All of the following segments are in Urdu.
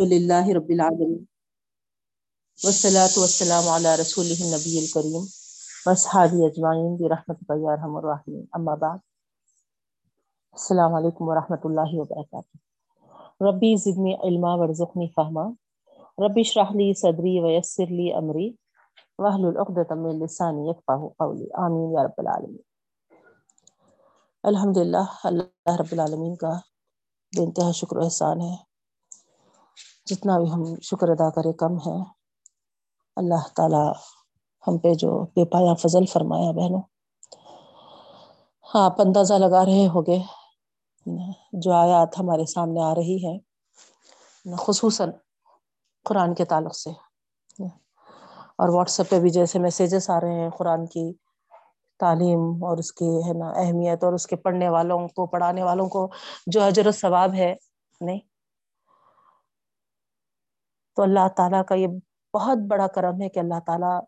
للہ رب العالمین۔ والصلاة والسلام علی رسول النبی الکریم۔ واصحابہ اجمعین برحمتک یا ارحم الراحمین۔ اما بعد۔ السلام علیکم ورحمۃ اللہ وبرکاتہ۔ ربی زدنی علما، ورزقنی فہما۔ ربی اشرح لی صدری ویسر لی امری۔ واحلل عقدۃ من لسانی یفقهوا قولی۔ آمین یا رب العالمین۔ الحمدللہ، اللہ رب العالمین کا بے انتہا شکر و احسان ہے۔ جتنا بھی ہم شکر ادا کرے کم ہے۔ اللہ تعالی ہم پہ جو بے پایا فضل فرمایا بہنوں۔ ہاں آپ اندازہ لگا رہے ہوگے جو آیات ہمارے سامنے آ رہی ہے خصوصاً قرآن کے تعلق سے۔ اور واٹس ایپ پہ بھی جیسے میسیجز آ رہے ہیں، قرآن کی تعلیم اور اس کی ہے نا اہمیت اور اس کے پڑھنے والوں کو، پڑھانے والوں کو جو اجر و ثواب ہے، نہیں تو اللہ تعالیٰ کا یہ بہت بڑا کرم ہے کہ اللہ تعالیٰ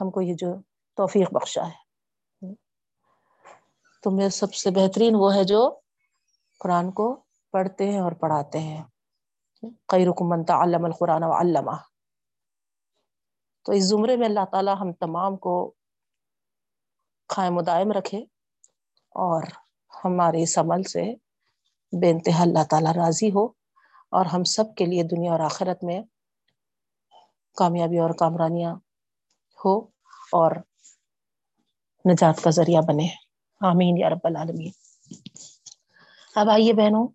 ہم کو یہ جو توفیق بخشا ہے۔ تو میں سب سے بہترین وہ ہے جو قرآن کو پڑھتے ہیں اور پڑھاتے ہیں۔ کئی رکمن تعلم القرآن و علامہ تو اس زمرے میں اللہ تعالیٰ ہم تمام کو قائم و دائم رکھے اور ہمارے اس عمل سے بے انتہا اللہ تعالیٰ راضی ہو اور ہم سب کے لیے دنیا اور آخرت میں کامیابی اور کامرانیاں ہو اور نجات کا ذریعہ بنے۔ آمین یا رب العالمین۔ اب آئیے بہنوں،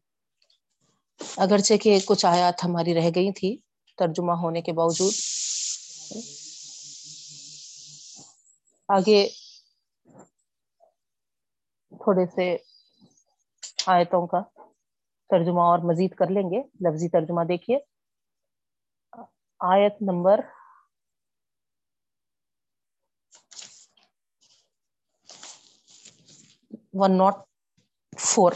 اگرچہ کہ کچھ آیات ہماری رہ گئی تھی، ترجمہ ہونے کے باوجود۔ آگے تھوڑے سے آیتوں کا ترجمہ اور مزید کر لیں گے۔ لفظی ترجمہ دیکھیے۔ آیت نمبر ون ناٹ فور۔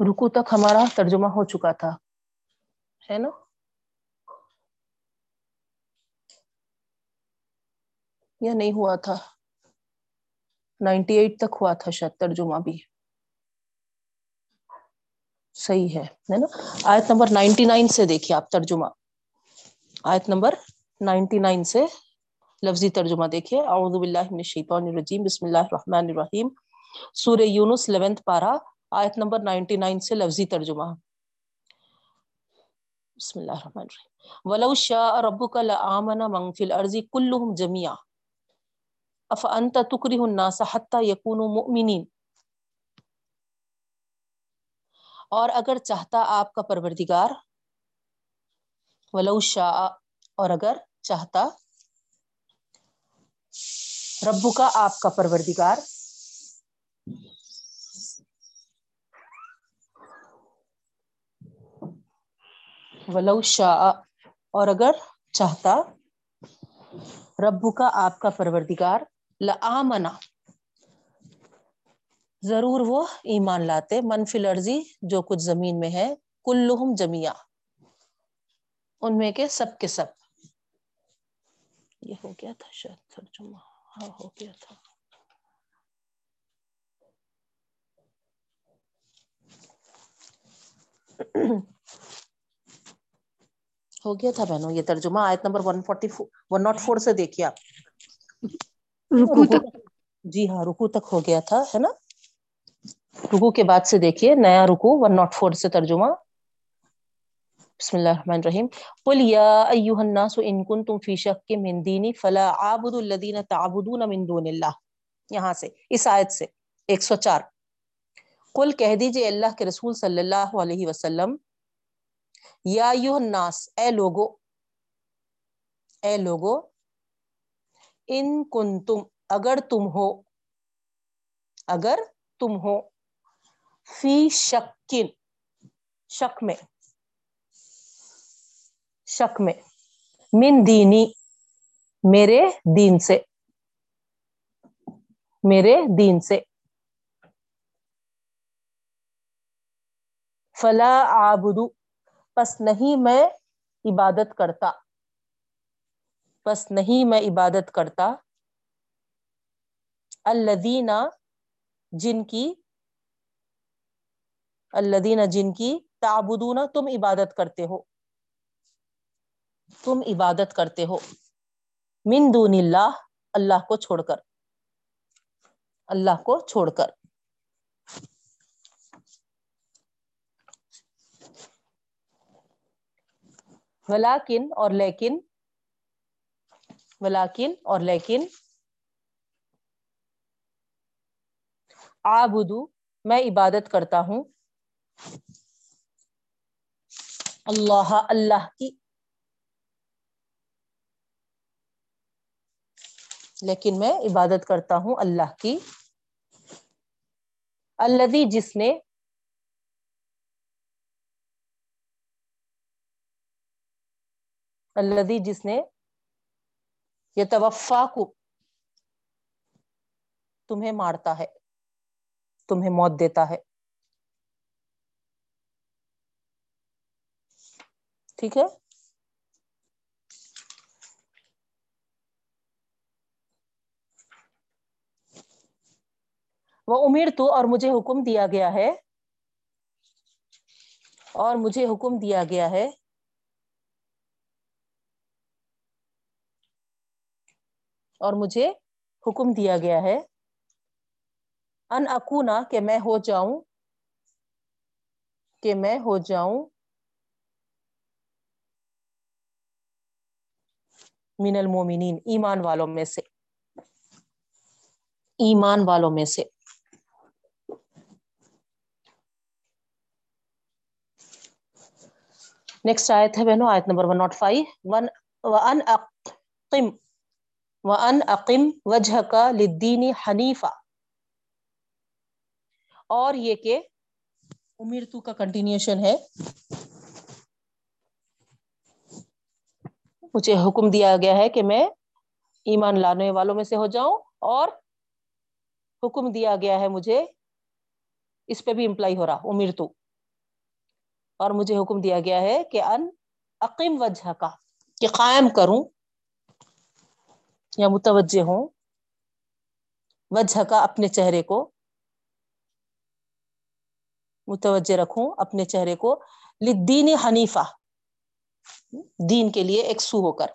رکو تک ہمارا ترجمہ ہو چکا تھا، ہے نا؟ یا نہیں ہوا تھا؟ نائنٹی ایٹ تک ہوا تھا شاید ترجمہ بھی۔ صحیح ہے نا؟ آیت نمبر نائنٹی نائن سے دیکھیے آپ ترجمہ۔ آیت نمبر نائنٹی نائن سے لفظی ترجمہ دیکھیے۔ اعوذ باللہ من الشیطان الرجیم، بسم اللہ الرحمن الرحیم۔ سورہ یونس 11 پارا آیت نمبر نائنٹی نائن سے لفظی ترجمہ۔ بسم اللہ الرحمن الرحیم۔ ولو شاء ربک لآمن من فی الارض کلهم جميعا۔ افانت تکرہ الناس حتی یکونوا مؤمنین اور اگر چاہتا آپ کا پروردگار، ولو شاء، اور اگر چاہتا ربو کا آپ کا پروردگار۔ ولو شاء، اور اگر چاہتا ربو کا آپ کا پروردگار لآمنا ضرور وہ ایمان لاتے منفی لرزی جو کچھ زمین میں ہے کلہم جمیا ان میں کے سب کے سب۔ یہ ہو گیا تھا شاید ترجمہ۔ ہاں ہو گیا تھا۔ ہو گیا تھا بہنوں یہ ترجمہ۔ آیت نمبر 144 104 سے دیکھیے آپ۔ رکو تک۔ جی ہاں رکو تک ہو گیا تھا ہے نا؟ رکو کے بعد سے دیکھیے، نیا رکو 104 سے ترجمہ۔ بسم اللہ الرحمن الرحیم۔ قل یا ایها الناس ان کنتم فی شک من دینی فلا اعبد الذین تعبدون من دون اللہ۔ یہاں سے، اس آیت سے 104 قل کہہ دیجیے اللہ کے رسول صلی اللہ علیہ وسلم، یا ایوہ الناس، اے لوگو اے لوگو، ان کنتم، اگر تم ہو، اگر تم ہو فی شکن، شک میں شک میں، من دینی، میرے دین سے، میرے دین سے۔ فلا آبدو پس نہیں میں عبادت کرتا، پس نہیں میں عبادت کرتا۔ الذین، جن کی الدین جن کی تعبدون تم عبادت کرتے ہو۔ تم عبادت کرتے ہو۔ من دون اللہ اللہ کو چھوڑ کر۔ اللہ کو چھوڑ کر۔ ولاکن اور لیکن۔ ولاکن اور لیکن۔ آبدو میں عبادت کرتا ہوں۔ اللہ اللہ کی۔ لیکن میں عبادت کرتا ہوں اللہ کی۔ الدی جس نے الدی جس نے یہ توفا کو تمہیں مارتا ہے، تمہیں موت دیتا ہے۔ ٹھیک ہے؟ وہ امیر تو اور مجھے حکم دیا گیا ہے۔ اور مجھے حکم دیا گیا ہے۔ اور مجھے حکم دیا گیا ہے۔ ان اکونا کہ میں ہو جاؤں۔ کہ میں ہو جاؤں۔ من المومنین، ایمان والوں میں سے۔ ایمان والوں میں سے۔ نیکسٹ آیت ہے بہنوں، آیت number oh one nought five one one اقم one اقم وجہ کا لدینی حنیفہ اور یہ کہ امیر تو کا کنٹینیوشن ہے۔ مجھے حکم دیا گیا ہے کہ میں ایمان لانے والوں میں سے ہو جاؤں اور حکم دیا گیا ہے مجھے اس پہ بھی امپلائی ہو رہا، امیر تو۔ اور مجھے حکم دیا گیا ہے کہ ان عقیم وجہ کا کہ قائم کروں یا متوجہ ہوں وجہ کا اپنے چہرے کو، متوجہ رکھوں اپنے چہرے کو لدین حنیفہ۔ دین کے لیے ایک سو ہو کر۔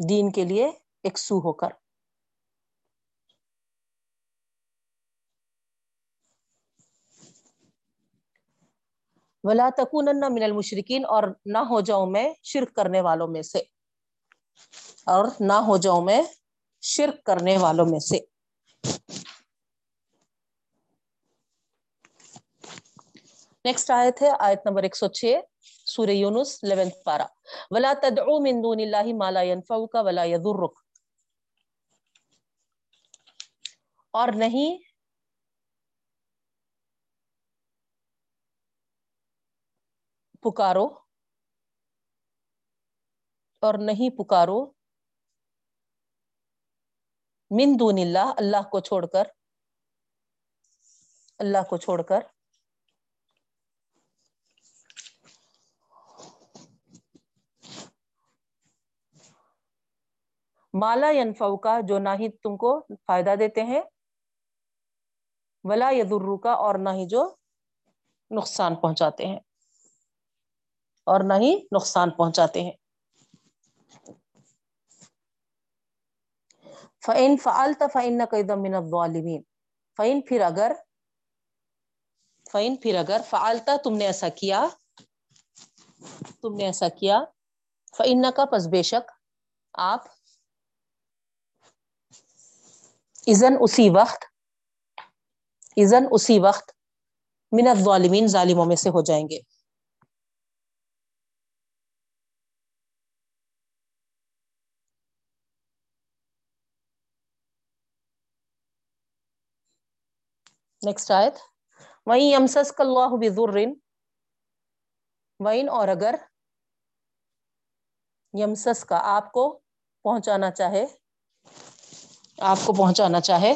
دین کے لیے ایک سو ہو کر۔ ولا تکون من المشرقین اور نہ ہو جاؤں میں شرک کرنے والوں میں سے۔ اور نہ ہو جاؤں میں شرک کرنے والوں میں سے۔ نیکسٹ آیت ہے آیت نمبر ایک سو چھ سورہ یونس 11th پارا ولا تدعو من دون اللہ ما لا ينفعك ولا يضرك اور نہیں پکارو اور نہیں پکارو من دون اللہ اللہ کو چھوڑ کر اللہ کو چھوڑ کر مالا ینفو کا جو نہ ہی تم کو فائدہ دیتے ہیں، ولا یدرو کا اور نہ ہی جو نقصان پہنچاتے ہیں، اور نہ ہی نقصان پہنچاتے ہیں۔ فعین فعالتا فعین نہ قیدم من الظالمین فعین پھر اگر فعین پھر اگر فعالتا تم نے ایسا کیا، تم نے ایسا کیا فعین کا پس بے شک آپ ازن اسی وقت ازن اسی وقت من الظالمین ظالموں میں سے ہو جائیں گے۔ نیکسٹ آیت۔ وہیں یمسس کا اللہ بذر وین اور اگر یمسس کا آپ کو پہنچانا چاہے آپ کو پہنچانا چاہے۔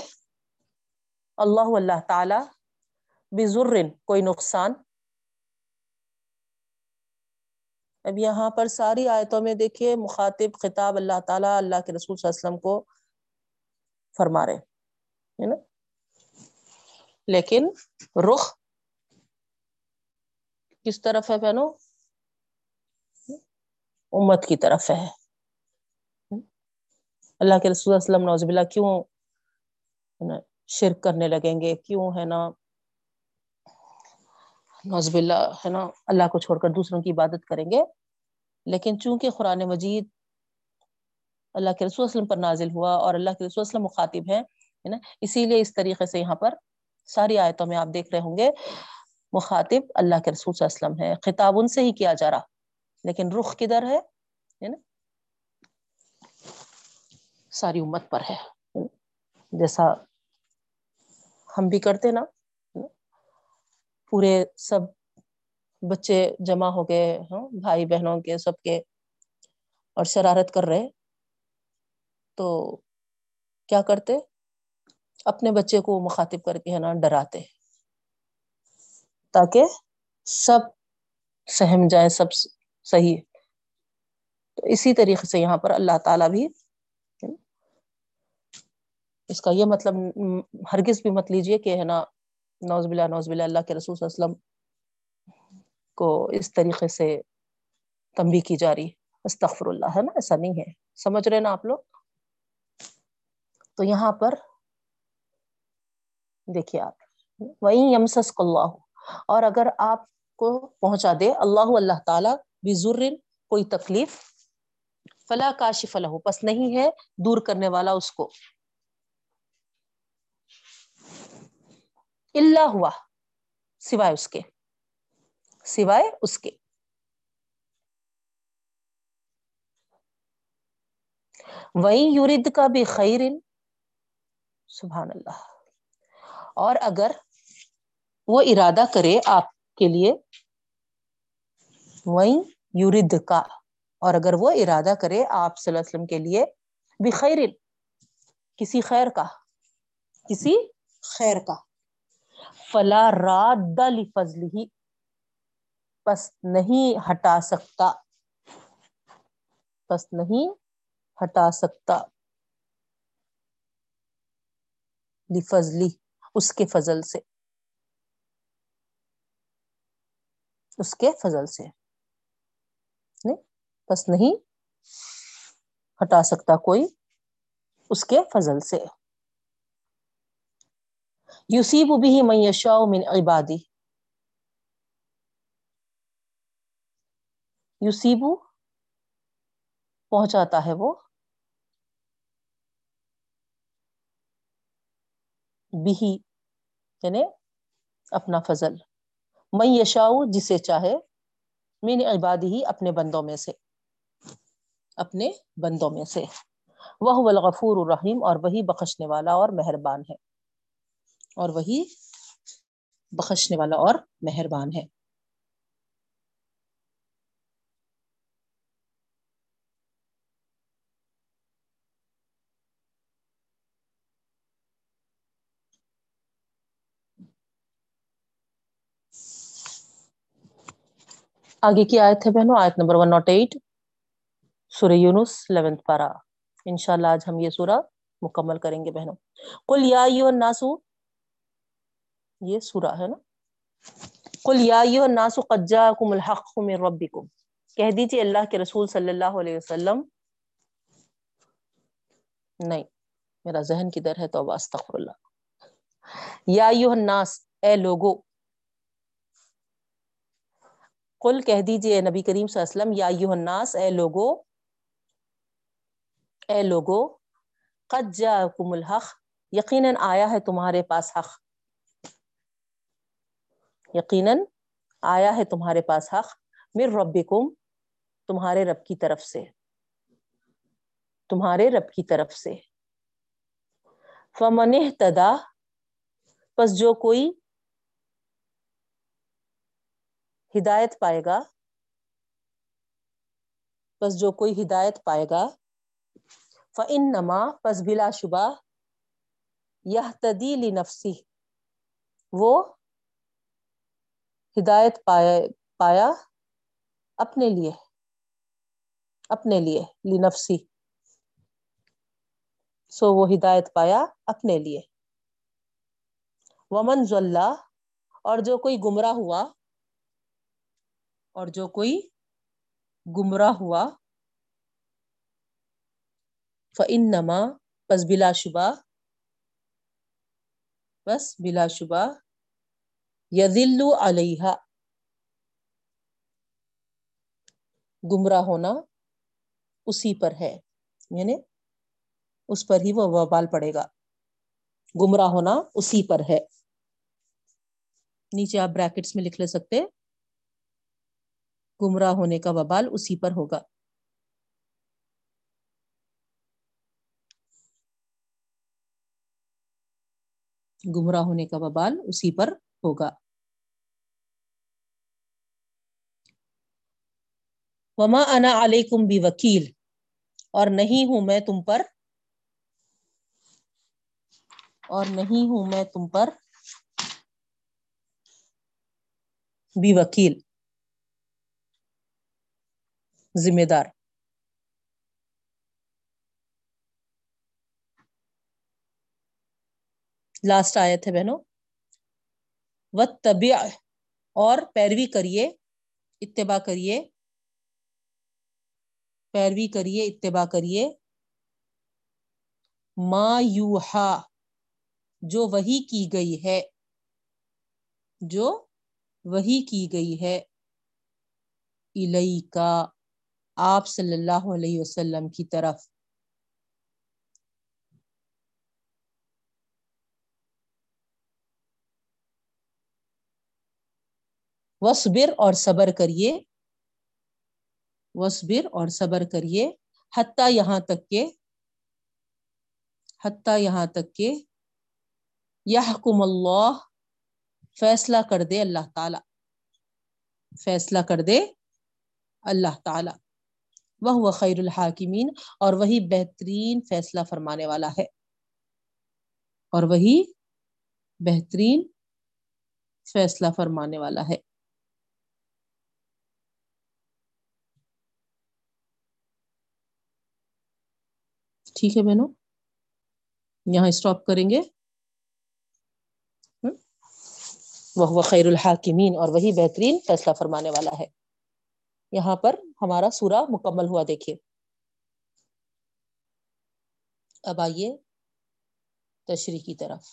اللہ اللہ تعالی بذر کوئی نقصان۔ اب یہاں پر ساری آیتوں میں دیکھیے، مخاطب خطاب اللہ تعالیٰ اللہ کے رسول صلی اللہ علیہ وسلم کو فرما رہے ہے نا؟ لیکن رخ کس طرف ہے بہنوں؟ امت کی طرف ہے۔ اللہ کے رسول وسلم نوز بلّہ کیوں شرک کرنے لگیں گے؟ کیوں ہے نا نوزب اللہ ہے نا اللہ کو چھوڑ کر دوسروں کی عبادت کریں گے؟ لیکن چونکہ قرآن مجید اللہ کے رسول وسلم پر نازل ہوا اور اللہ کے رسول وسلم مخاطب ہیں، ہے نا، اسی لیے اس طریقے سے یہاں پر ساری آیتوں میں آپ دیکھ رہے ہوں گے، مخاطب اللہ کے رسول صلی اللہ علیہ وسلم ہے خطاب ان سے ہی کیا جا رہا، لیکن رخ کدھر ہے نا ساری امت پر ہے۔ جیسا ہم بھی کرتے نا، پورے سب بچے جمع ہو گئے ہاں بھائی بہنوں کے، سب کے اور شرارت کر رہے، تو کیا کرتے؟ اپنے بچے کو مخاطب کر کے، ہے نا، ڈراتے۔ تاکہ سب سہم جائے سب صحیح۔ تو اسی طریقے سے یہاں پر اللہ تعالی بھی اس کا یہ مطلب ہرگز بھی مت لیجیے کہ ہے نا نوز بلا نوز بلا اللہ کے رسول صلی اللہ علیہ وسلم کو اس طریقے سے تنبی کی جا رہی استغفر اللہ، ہے نا؟ ایسا نہیں ہے۔ سمجھ رہے نا آپ لوگ؟ تو یہاں پر دیکھیے آپ وہی یمسس اللہ اور اگر آپ کو پہنچا دے اللہ اللہ تعالی بزر کوئی تکلیف، فلا کاشف فلاح پس نہیں ہے دور کرنے والا اس کو۔ اللہ ہوا، سوائے اس کے۔ سوائے اس کے۔ وہی یورد کا بھی خیر سبحان اللہ۔ اور اگر وہ ارادہ کرے آپ کے لیے وہی یورد کا اور اگر وہ ارادہ کرے آپ صلی اللہ علیہ وسلم کے لیے بخیر کسی خیر کا، کسی خیر کا۔ فلا راد فضل ہی پس نہیں ہٹا سکتا۔ پس نہیں ہٹا سکتا۔ لفضلی اس کے فضل سے۔ اس کے فضل سے۔ نہیں بس نہیں ہٹا سکتا کوئی۔ اس کے فضل سے۔ یوسیب بھی میشا من عبادی یوسیبو پہنچاتا ہے وہ. بھی یعنی اپنا فضل. میں یشاؤ جسے چاہے میں نے عبادی ہی اپنے بندوں میں سے. اپنے بندوں میں سے. وہ الغفور الرحیم اور وہی بخشنے والا اور مہربان ہے. اور وہی بخشنے والا اور مہربان ہے۔ آگے کی آیت ہے بہنوں؟ آیت نمبر ون ناٹ ایٹ سورہ یونس لیونتھ پارا انشاءاللہ آج ہم یہ سورہ مکمل کریں گے بہنوں۔ کل یا ناسو یہ سورہ ہے نا۔ کل یا ناسو قد جاءکم الحق من ربکم کہہ دیجیے اللہ کے رسول صلی اللہ علیہ وسلم۔ نہیں، میرا ذہن کدھر ہے تو استغفر اللہ یا الناس، اے لوگو۔ کل کہہ دیجیے نبی کریم صلی اللہ علیہ وسلم، یا یو الناس، اے لوگو۔ اے لوگو، قد جاءکم الحق۔ یقیناً آیا ہے تمہارے پاس حق۔ یقیناً آیا ہے تمہارے پاس حق؟ مر ربکم، تمہارے رب کی طرف سے۔ تمہارے رب کی طرف سے۔ فمن تدا پس جو کوئی ہدایت پائے گا بس جو کوئی ہدایت پائے گا فن نما پس بلا شبہ یہ تدیلی نفسی وہ ہدایت پایا پایا اپنے لیے اپنے لیے، لنفسی۔ سو وہ ہدایت پایا اپنے لیے۔ ومن ضلع اور جو کوئی گمراہ ہوا، اور جو کوئی گمراہ ہوا فن نما بس بلا شبہ، بس بلا شبہ۔ یدل علیہ گمراہ ہونا اسی پر ہے یعنی اس پر ہی وہ وبال پڑے گا۔ گمراہ ہونا اسی پر ہے۔ نیچے آپ بریکٹس میں لکھ لے سکتے، گمراہ ہونے کا وبال اسی پر ہوگا۔ گمراہ ہونے کا وبال اسی پر ہوگا۔ وما انا علیکم بھی وکیل اور نہیں ہوں میں تم پر۔ اور نہیں ہوں میں تم پر۔ بھی وکیل ذمہ دار۔ لاسٹ آئے تھے بہنوں۔ و طبی اور پیروی کریے، اتباع کریے، پیروی کریے، اتباع کریے۔ ما یوہا جو وہی کی گئی ہے، جو وہی کی گئی ہے۔ الئی کا آپ صلی اللہ علیہ وسلم کی طرف۔ وصبر اور صبر کریے۔ وصبر اور صبر کریے۔ حتیٰ یہاں تک کہ، حتیٰ یہاں تک کہ یحکم اللہ، فیصلہ کر دے اللہ تعالی۔ فیصلہ کر دے اللہ تعالی۔ وہ خیر الحاکمین اور وہی بہترین فیصلہ فرمانے والا ہے۔ اور وہی بہترین فیصلہ فرمانے والا ہے۔ ٹھیک ہے بہنوں؟ یہاں اسٹاپ کریں گے۔ وہ خیر الحاکمین اور وہی بہترین فیصلہ فرمانے والا ہے۔ یہاں پر ہمارا سورہ مکمل ہوا، دیکھیے۔ اب آئیے تشریح کی طرف۔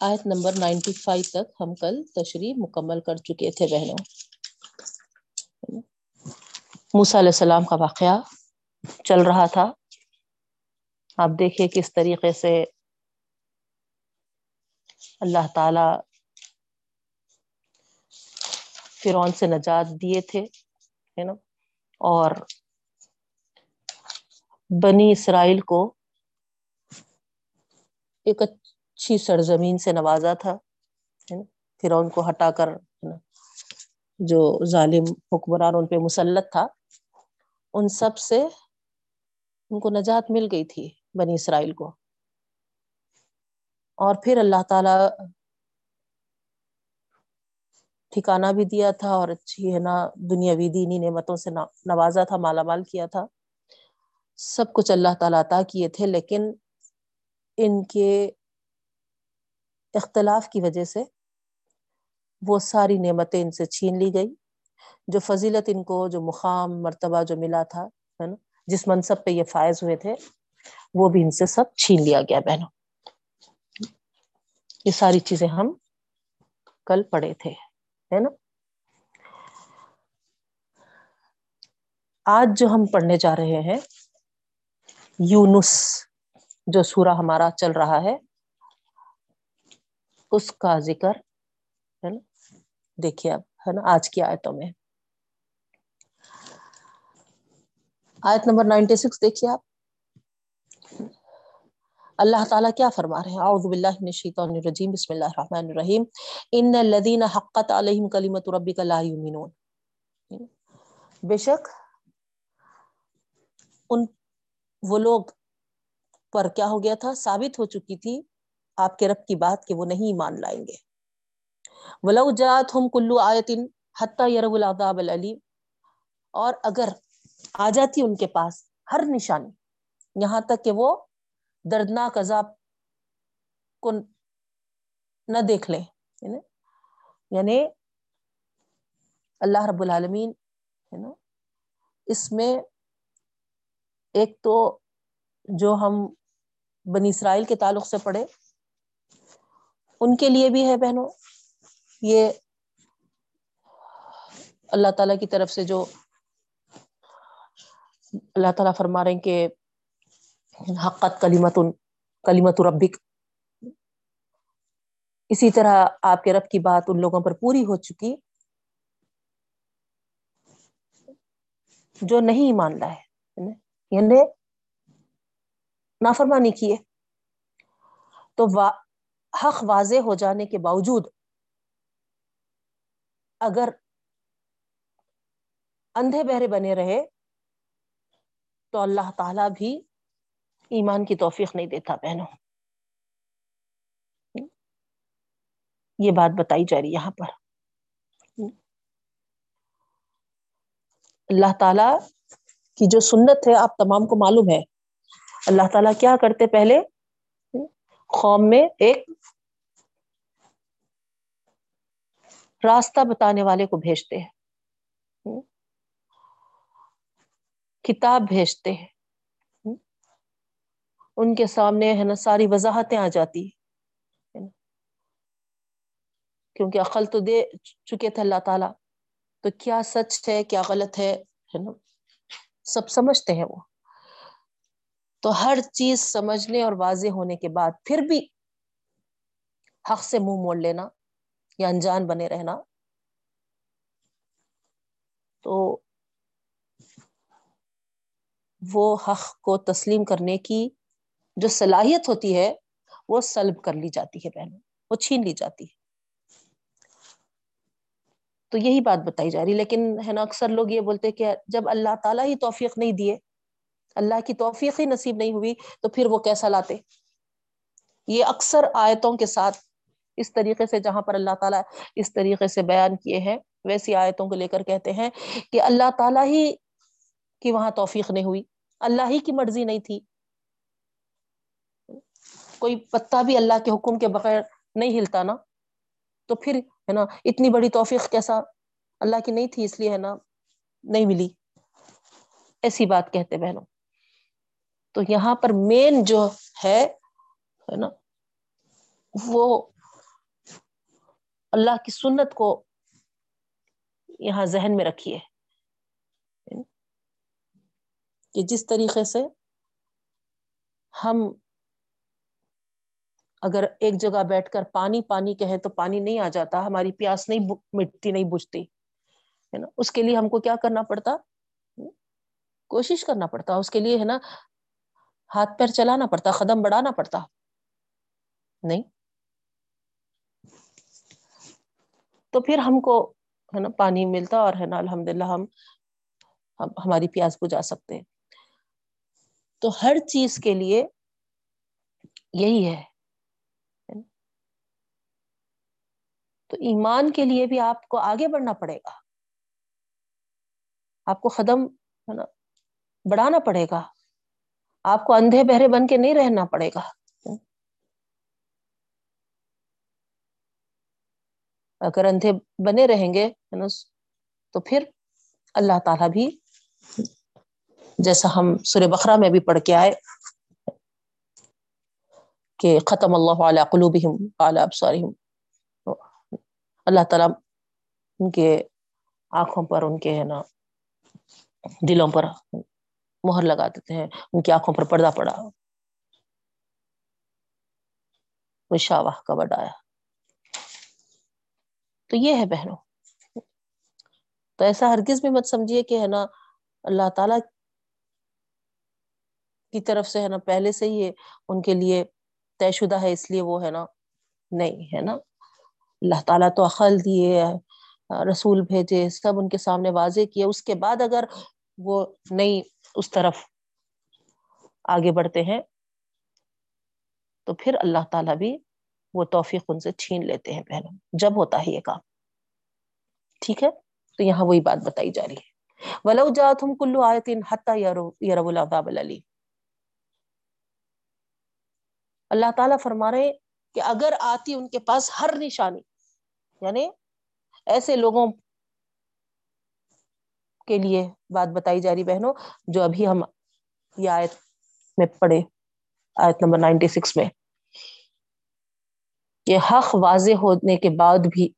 آیت نمبر نائنٹی فائیو تک ہم کل تشریح مکمل کر چکے تھے بہنوں۔ موسیٰ علیہ السلام کا واقعہ چل رہا تھا۔ آپ دیکھیے کس طریقے سے اللہ تعالی فرعون سے نجات دیے تھے، ہے نا؟ اور بنی اسرائیل کو ایک اچھی سرزمین سے نوازا تھا فرعون کو ہٹا کر جو ظالم حکمران ان پہ مسلط تھا، ان سب سے ان کو نجات مل گئی تھی بنی اسرائیل کو۔ اور پھر اللہ تعالی ٹھکانا بھی دیا تھا اور اچھی ہے نا دنیاوی دینی نعمتوں سے نوازا تھا، مالا مال کیا تھا۔ سب کچھ اللہ تعالیٰ عطا کیے تھے، لیکن ان کے اختلاف کی وجہ سے وہ ساری نعمتیں ان سے چھین لی گئی۔ جو فضیلت ان کو، جو مقام، مرتبہ جو ملا تھا، ہے نا، جس منصب پہ یہ فائز ہوئے تھے، وہ بھی ان سے سب چھین لیا گیا بہنوں۔ یہ ساری چیزیں ہم کل پڑھے تھے، ہے نا۔ آج جو ہم پڑھنے جا رہے ہیں، یونس جو سورہ ہمارا چل رہا ہے، اس کا ذکر دیکھیے اب، ہے نا؟ آج کی آیتوں میں۔ آیت نمبر نائنٹی سکس دیکھیے آپ۔ اللہ تعالیٰ کیا فرما رہے ہیں؟ اعوذ باللہ من الشیطان الرجیم، بسم اللہ الرحمن الرحیم۔ ان الذین حقت علیہم کلمت ربک لا یؤمنون۔ بے شک، ان، وہ لوگ پر کیا ہو گیا تھا؟ ثابت ہو چکی تھی آپ کے رب کی بات کہ وہ نہیں مان لائیں گے۔ ولو جاتہم کلو آیت حتی یرو العذاب العلیم اور اگر آ جاتی ان کے پاس ہر نشانی، یہاں تک کہ وہ دردناک عذاب کو نہ دیکھ لیں یعنی اللہ رب العالمین، ہے نا؟ اس میں ایک تو جو ہم بنی اسرائیل کے تعلق سے پڑھے ان کے لیے بھی ہے بہنوں یہ اللہ تعالی کی طرف سے جو اللہ تعالیٰ فرما رہے ہیں کہ حقت کلیمت کلیمت ربک۔ اسی طرح آپ کے رب کی بات ان لوگوں پر پوری ہو چکی، جو نہیں مان رہا ہے یعنی نافرمانی کیے تو حق واضح ہو جانے کے باوجود اگر اندھے بہرے بنے رہے تو اللہ تعالی بھی ایمان کی توفیق نہیں دیتا بہنوں۔ یہ بات بتائی جا رہی یہاں پر۔ اللہ تعالی کی جو سنت ہے، آپ تمام کو معلوم ہے۔ اللہ تعالیٰ کیا کرتے پہلے؟ قوم میں ایک راستہ بتانے والے کو بھیجتے ہیں۔ کتاب بھیجتے ہیں۔ ان کے سامنے ہے نا ساری وضاحتیں آ جاتی کیونکہ عقل تو دے چکے تھے اللہ تعالیٰ۔ تو کیا سچ ہے، کیا غلط ہے نا۔ سب سمجھتے ہیں وہ۔ تو ہر چیز سمجھنے اور واضح ہونے کے بعد پھر بھی حق سے منہ موڑ لینا۔ یا انجان بنے رہنا۔ تو وہ حق کو تسلیم کرنے کی جو صلاحیت ہوتی ہے، وہ سلب کر لی جاتی ہے بہنوں، وہ چھین لی جاتی ہے۔ تو یہی بات بتائی جا رہی لیکن ہے نا، اکثر لوگ یہ بولتے کہ جب اللہ تعالیٰ ہی توفیق نہیں دیے، اللہ کی توفیق ہی نصیب نہیں ہوئی، تو پھر وہ کیسا لاتے؟ یہ اکثر آیتوں کے ساتھ اس طریقے سے جہاں پر اللہ تعالیٰ اس طریقے سے بیان کیے ہیں، ویسی آیتوں کو لے کر کہتے ہیں کہ اللہ تعالیٰ ہی کی وہاں توفیق نہیں ہوئی، اللہ ہی کی مرضی نہیں تھی۔ کوئی پتا بھی اللہ کے حکم کے بغیر نہیں ہلتا نا، تو پھر ہے نا اتنی بڑی توفیق کیسا اللہ کی نہیں تھی، اس لیے ہے نا نہیں ملی۔ ایسی بات کہتے بہنوں۔ تو یہاں پر مین جو ہے نا، وہ اللہ کی سنت کو یہاں ذہن میں رکھیے۔ کہ جس طریقے سے ہم اگر ایک جگہ بیٹھ کر پانی پانی کہے تو پانی نہیں آ جاتا، ہماری پیاس نہیں مٹتی نہیں بجھتی، ہے نا؟ اس کے لیے ہم کو کیا کرنا پڑتا؟ کوشش کرنا پڑتا، اس کے لیے، ہے نا؟ ہاتھ پیر چلانا پڑتا، قدم بڑھانا پڑتا۔ نہیں؟ تو پھر ہم کو، ہے نا، پانی ملتا اور ہے نا الحمد للہ ہم، ہماری پیاس بجھا سکتے تو ہر چیز کے لیے یہی ہے۔ تو ایمان کے لیے بھی آپ کو آگے بڑھنا پڑے گا۔ آپ کو قدم، ہے نا، بڑھانا پڑے گا۔ آپ کو اندھے بہرے بن کے نہیں رہنا پڑے گا۔ اگر اندھے بنے رہیں گے تو پھر اللہ تعالی بھی جیسا ہم سر بخرا میں بھی پڑھ کے آئے کہ ختم اللہ علیہ قلوبہم علی ابصارہم۔ اللہ تعالیٰ ان کے آنکھوں پر، ان کے، ہے نا، دلوں پر مہر لگا دیتے ہیں، ان کی آنکھوں پر پردہ پڑا۔ شاواہ کا بڑایا تو یہ ہے بہنوں۔ تو ایسا ہرگز بھی مت سمجھیے کہ ہے نا اللہ تعالی کی طرف سے ہے نا پہلے سے ہی ان کے لیے طے شدہ ہے، اس لیے وہ ہے نا نہیں ہے نا۔ اللہ تعالیٰ تو عقل دیے، رسول بھیجے، سب ان کے سامنے واضح کیے۔ اس کے بعد اگر وہ نہیں اس طرف آگے بڑھتے ہیں تو پھر اللہ تعالیٰ بھی وہ توفیق ان سے چھین لیتے ہیں پہلے جب ہوتا ہے یہ کام۔ ٹھیک ہے؟ تو یہاں وہی بات بتائی جا رہی ہے۔ ولو جاتهم كل آیت حتى يروا العذاب العلیم اللہ تعالیٰ فرما رہے کہ اگر آتی ان کے پاس ہر نشانی یعنی ایسے لوگوں کے لیے بات بتائی جا رہی بہنوں، جو ابھی ہم یہ آیت میں پڑھے، آیت نمبر نائنٹی سکس میں۔ یہ حق واضح ہونے کے بعد بھی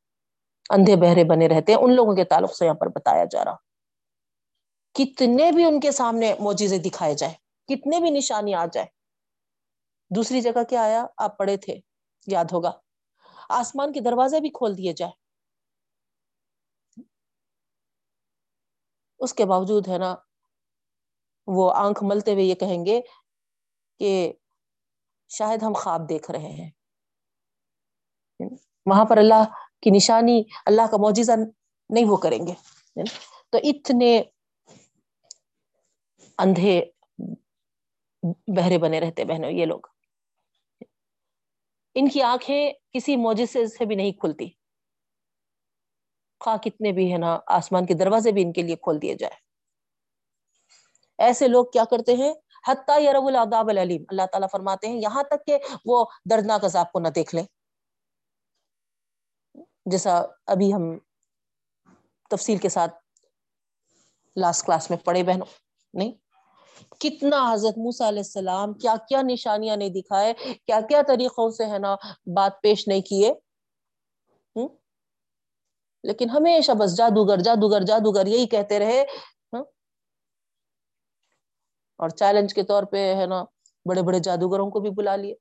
اندھے بہرے بنے رہتے ہیں۔ ان لوگوں کے تعلق سے یہاں پر بتایا جا رہا۔ کتنے بھی ان کے سامنے موجزے دکھائے جائے کتنے بھی نشانی آ جائے دوسری جگہ کیا آیا؟ آپ پڑھے تھے، یاد ہوگا۔ آسمان کے دروازے بھی کھول دیے جائے اس کے باوجود ہے نا، وہ آنکھ ملتے ہوئے یہ کہیں گے کہ شاید ہم خواب دیکھ رہے ہیں۔ وہاں پر اللہ کی نشانی، اللہ کا معجزہ نہیں وہ کریں گے۔ تو اتنے اندھے بہرے بنے رہتے بہنوں، یہ لوگ۔ ان کی آنکھیں کسی معجزے سے بھی نہیں کھلتی۔ خواہ کتنے بھی ہے نا، آسمان کے دروازے بھی ان کے لیے کھول دیے جائے ایسے لوگ کیا کرتے ہیں؟ حتیٰ یرب العذاب العلیم۔ اللہ تعالیٰ فرماتے ہیں، یہاں تک کہ وہ دردناک عذاب کو نہ دیکھ لیں۔ جیسا ابھی ہم تفصیل کے ساتھ لاسٹ کلاس میں پڑھے بہنوں، نہیں؟ کتنا حضرت موسیٰ علیہ السلام کیا کیا نشانیاں نہیں دکھائے، کیا کیا طریقوں سے ہے نا بات پیش نہیں کیے؟ لیکن ہمیشہ بس جادوگر جادوگر جادوگر یہی کہتے رہے اور چیلنج کے طور پہ ہے نا بڑے بڑے جادوگروں کو بھی بلا لیے۔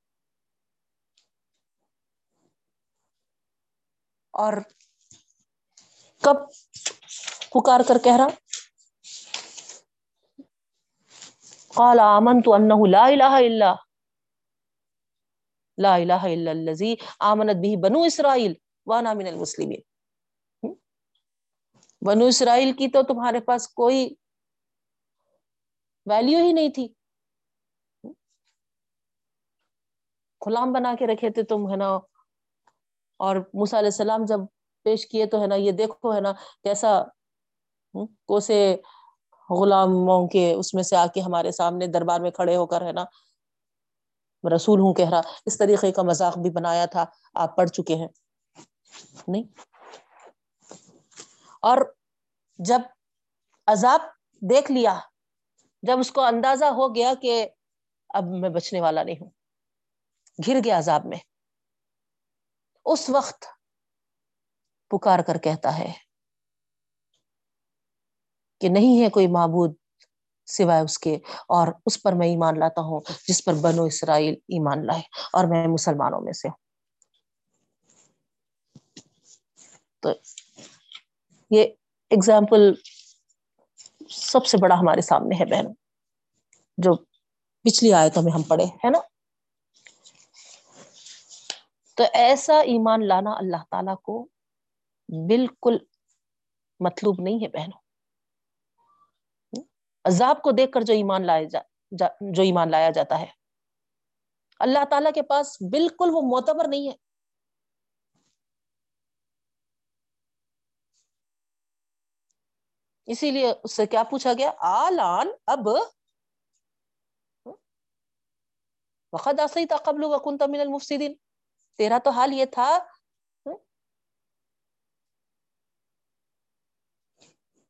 اور کب پکار کر کہہ رہا؟ قال آمنت انه لا الہ الا لا الہ الا الذی آمنت به بنو اسرائیل وانا من المسلمین۔ بنو اسرائیل کی تو تمہارے پاس کوئی ویلیو ہی نہیں تھی۔ غلام بنا کے رکھے تھے تم، ہے نا؟ اور موسیٰ علیہ السلام جب پیش کیے تو ہے نا، یہ دیکھو ہے نا کیسا کوسے غلاموں کے اس میں سے آ کے ہمارے سامنے دربار میں کھڑے ہو کر ہے نا، رسول ہوں کہہ رہا۔ اس طریقے کا مذاق بھی بنایا تھا، آپ پڑھ چکے ہیں۔ نہیں۔ اور جب عذاب دیکھ لیا، جب اس کو اندازہ ہو گیا کہ اب میں بچنے والا نہیں ہوں گر گیا عذاب میں۔ اس وقت پکار کر کہتا ہے کہ نہیں ہے کوئی معبود سوائے اس کے، اور اس پر میں ایمان لاتا ہوں جس پر بنو اسرائیل ایمان لائے، اور میں مسلمانوں میں سے ہوں۔ تو یہ اگزامپل سب سے بڑا ہمارے سامنے ہے بہن جو پچھلی آیتوں میں ہم پڑھے، ہے نا؟ تو ایسا ایمان لانا اللہ تعالی کو بالکل مطلوب نہیں ہے بہنوں۔ عذاب کو دیکھ کر جو ایمان لایا جا, جا جو ایمان لایا جاتا ہے۔ اللہ تعالی کے پاس بالکل وہ معتبر نہیں ہے۔ اسی لیے اس سے کیا پوچھا گیا؟ آلان اب وقت آسا تھا قبل وکن تمل المفسدین۔ تیرا تو حال یہ تھا۔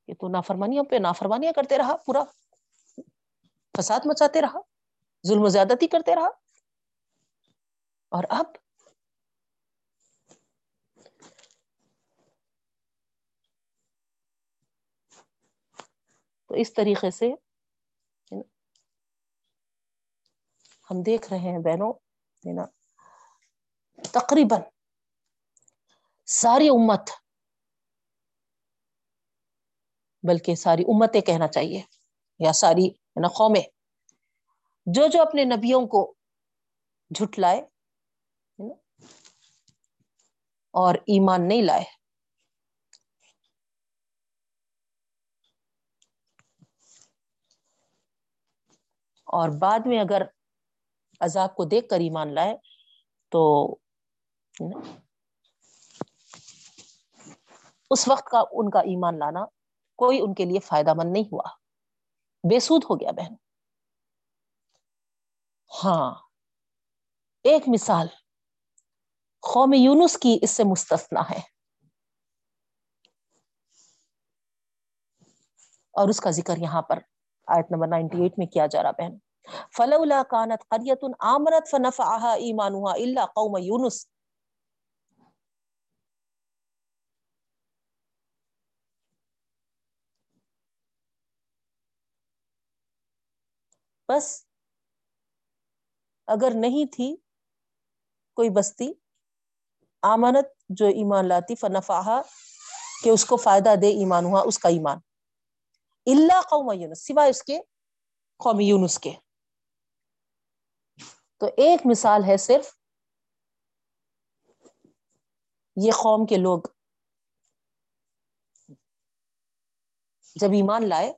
کہ تو نافرمانیوں پہ نافرمانیاں کرتے رہا پورا۔ فساد مچاتے رہا۔ ظلم و زیادتی کرتے رہا۔ اور اب تو اس طریقے سے ہم دیکھ رہے ہیں بہنوں نا۔ تقریباً ساری امت، بلکہ ساری امتیں کہنا چاہیے، یا ساری نا قومیں، جو جو اپنے نبیوں کو جھٹ لائے اور ایمان نہیں لائے۔ اور بعد میں اگر عذاب کو دیکھ کر ایمان لائے، تو اس وقت کا ان کا ایمان لانا کوئی ان کے لیے فائدہ مند نہیں ہوا۔ بے سود ہو گیا بہن۔ ہاں ایک مثال۔ قوم یونس کی اس سے مستثنا ہے۔ اور اس کا ذکر یہاں پر آیت نمبر نائنٹی ایٹ میں کیا جا رہا بہن۔ فلولا کانت قریت آمرت فنفعها ایمانها الا قوم یونس۔ بس اگر نہیں تھی کوئی بستی، آمانت جو ایمان لاتی فنفاہا کہ اس کو فائدہ دے ایمان ہوا اس کا ایمان۔ اللہ قوم یونس، سوائے اس کے قوم یونس کے۔ تو ایک مثال ہے صرف یہ قوم کے لوگ۔ جب ایمان لائے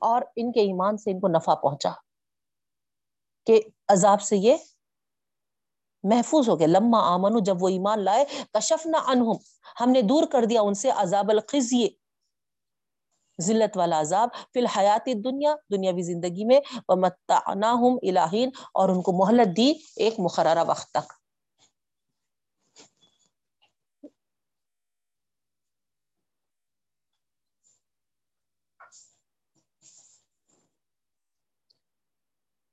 اور ان کے ایمان سے ان کو نفع پہنچا کہ عذاب سے یہ محفوظ ہو گئے لما آمنو جب وہ ایمان لائے کشف نہ انہم ہم نے دور کر دیا ان سے عذاب الخزی، ذلت والا عذاب۔ فی الحیات دنیا دنیاوی زندگی میں، ومتعناہم الہین، اور ان کو مہلت دی ایک مقررہ وقت تک۔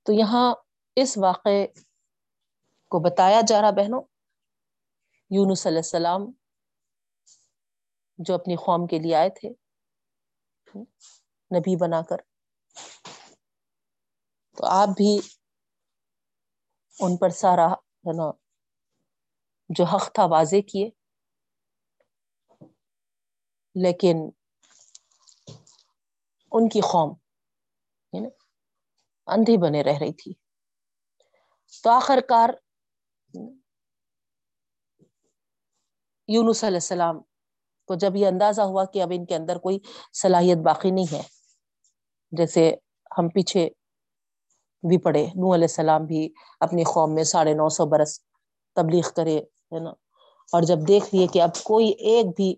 تو یہاں اس واقعے کو بتایا جا رہا بہنوں، یونس علیہ السلام جو اپنی قوم کے لیے آئے تھے، نبی بنا کر۔ تو آپ بھی ان پر سارا ہے نا، جو حق تھا واضح کیے۔ لیکن ان کی قوم اندھی بنے رہ رہی تھی۔ تو آخر کار یونس علیہ السلام کو جب یہ اندازہ ہوا کہ اب ان کے اندر کوئی صلاحیت باقی نہیں ہے، جیسے ہم پیچھے بھی پڑے نو علیہ السلام بھی اپنی قوم میں ساڑھے نو سو برس تبلیغ کرے، ہے نا؟ اور جب دیکھ لیے کہ اب کوئی ایک بھی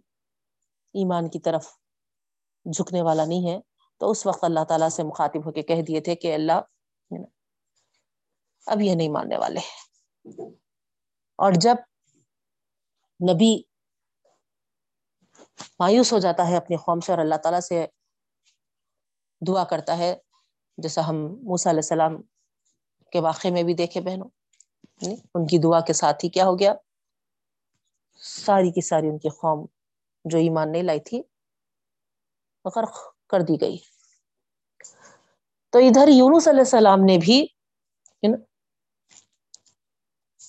ایمان کی طرف جھکنے والا نہیں ہے تو اس وقت اللہ تعالیٰ سے مخاطب ہو کے کہہ دیے تھے کہ اللہ اب یہ نہیں ماننے والے۔ اور جب نبی مایوس ہو جاتا ہے اپنی قوم سے اور اللہ تعالیٰ سے دعا کرتا ہے، جیسا ہم موسیٰ علیہ السلام کے واقعے میں بھی دیکھے بہنوں یعنی ان کی دعا کے ساتھ ہی کیا ہو گیا؟ ساری کی ساری ان کی قوم جو ایمان نہیں لائی تھی، غرق۔ کر دی گئی۔ تو ادھر یونس علیہ السلام نے بھی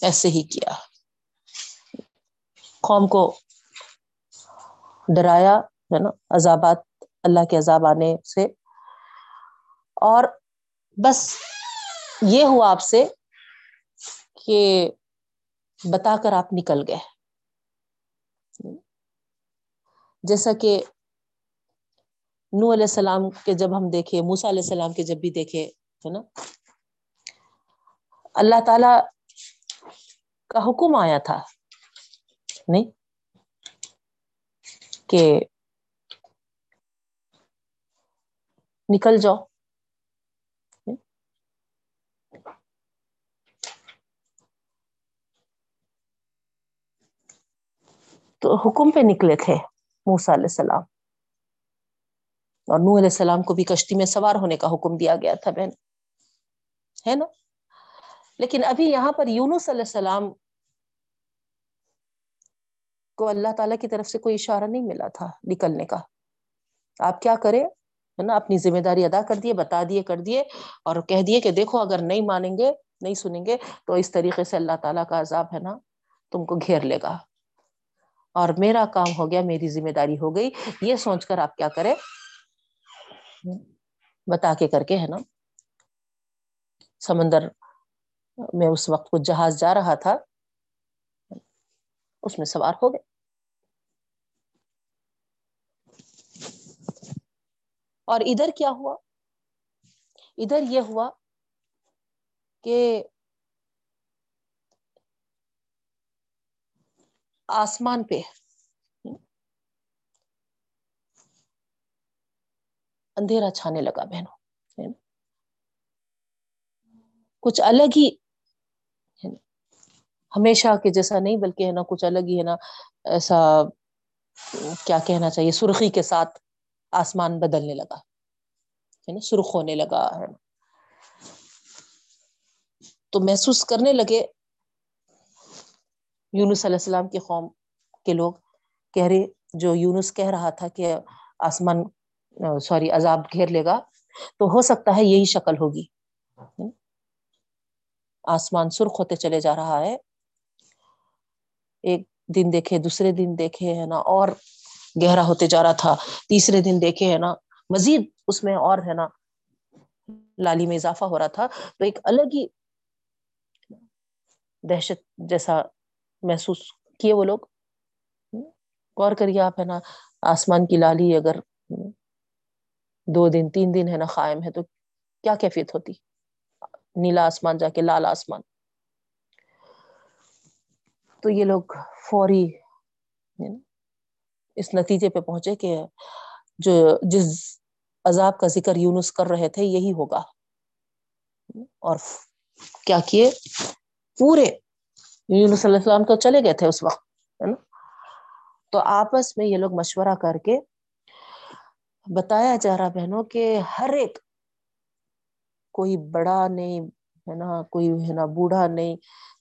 ایسے ہی کیا۔ قوم کو ڈرایا، ہے نا، عذابات، اللہ کے عذاب آنے سے۔ اور بس یہ ہوا آپ سے کہ بتا کر آپ نکل گئے۔ جیسا کہ نو علیہ السلام کے جب ہم دیکھے موسا علیہ السلام کے جب بھی دیکھے ہے نا، اللہ تعالی کا حکم آیا تھا، نہیں، کہ نکل جاؤ۔ تو حکم پہ نکلے تھے موسا علیہ السلام۔ اور نور علیہ السلام کو بھی کشتی میں سوار ہونے کا حکم دیا گیا تھا بہن۔ ہے نا؟ لیکن ابھی یہاں پر یونس علیہ السلام کو اللہ تعالیٰ کی طرف سے کوئی اشارہ نہیں ملا تھا نکلنے کا۔ آپ کیا کریں؟ ہے نا؟ اپنی ذمہ داری ادا کر دیے، بتا دیے، کر دیے اور کہہ دیے کہ دیکھو، اگر نہیں مانیں گے، نہیں سنیں گے، تو اس طریقے سے اللہ تعالیٰ کا عذاب ہے نا؟ تم کو گھیر لے گا۔ اور میرا کام ہو گیا، میری ذمہ داری ہو گئی۔ یہ سوچ کر آپ کیا کرے بتا کے کر کے ہے نا۔ سمندر میں اس وقت کچھ جہاز جا رہا تھا۔ اس میں سوار ہو گئے۔ اور ادھر کیا ہوا؟ ادھر یہ ہوا کہ آسمان پہ اندھیرا چھانے لگا بہنوں۔ کچھ الگ ہی ہمیشہ کے جیسا نہیں بلکہ ہے نا، کچھ الگ ہی ہے نا، ایسا کیا کہنا چاہیے، سرخی کے ساتھ آسمان بدلنے لگا۔ ہے نا؟ سرخ ہونے لگا، ہے تو محسوس کرنے لگے۔ یونس علیہ السلام کے قوم کے لوگ کہہ رہے، جو یونس کہہ رہا تھا کہ آسمان سوری، عذاب گھیر لے گا، تو ہو سکتا ہے یہی شکل ہوگی۔ آسمان سرخ ہوتے چلے جا رہا ہے۔ ایک دن دیکھے، دوسرے دن دیکھے ہے نا، اور گہرا ہوتے جا رہا تھا۔ تیسرے دن دیکھے ہے نا، مزید اس میں اور ہے نا، لالی میں اضافہ ہو رہا تھا۔ تو ایک الگ ہی دہشت جیسا محسوس کیے وہ لوگ۔ غور کریے آپ ہے نا، آسمان کی لالی اگر دو دن، تین دن ہے نا قائم ہے، تو کیا کیفیت ہوتی؟ نیلا آسمان جا کے لال آسمان۔ تو یہ لوگ فوری یعنی اس نتیجے پہ پہنچے کہ جو جس عذاب کا ذکر یونس کر رہے تھے، یہی ہوگا۔ اور کیا کیے؟ پورے یونس صلی اللہ السلام تو چلے گئے تھے اس وقت، ہے نا؟ تو آپس میں یہ لوگ مشورہ کر کے بتایا جا رہا بہنوں کہ ہر ایک کوئی بڑا نہیں، ہے نا، کوئی ہے نا بوڑھا نہیں،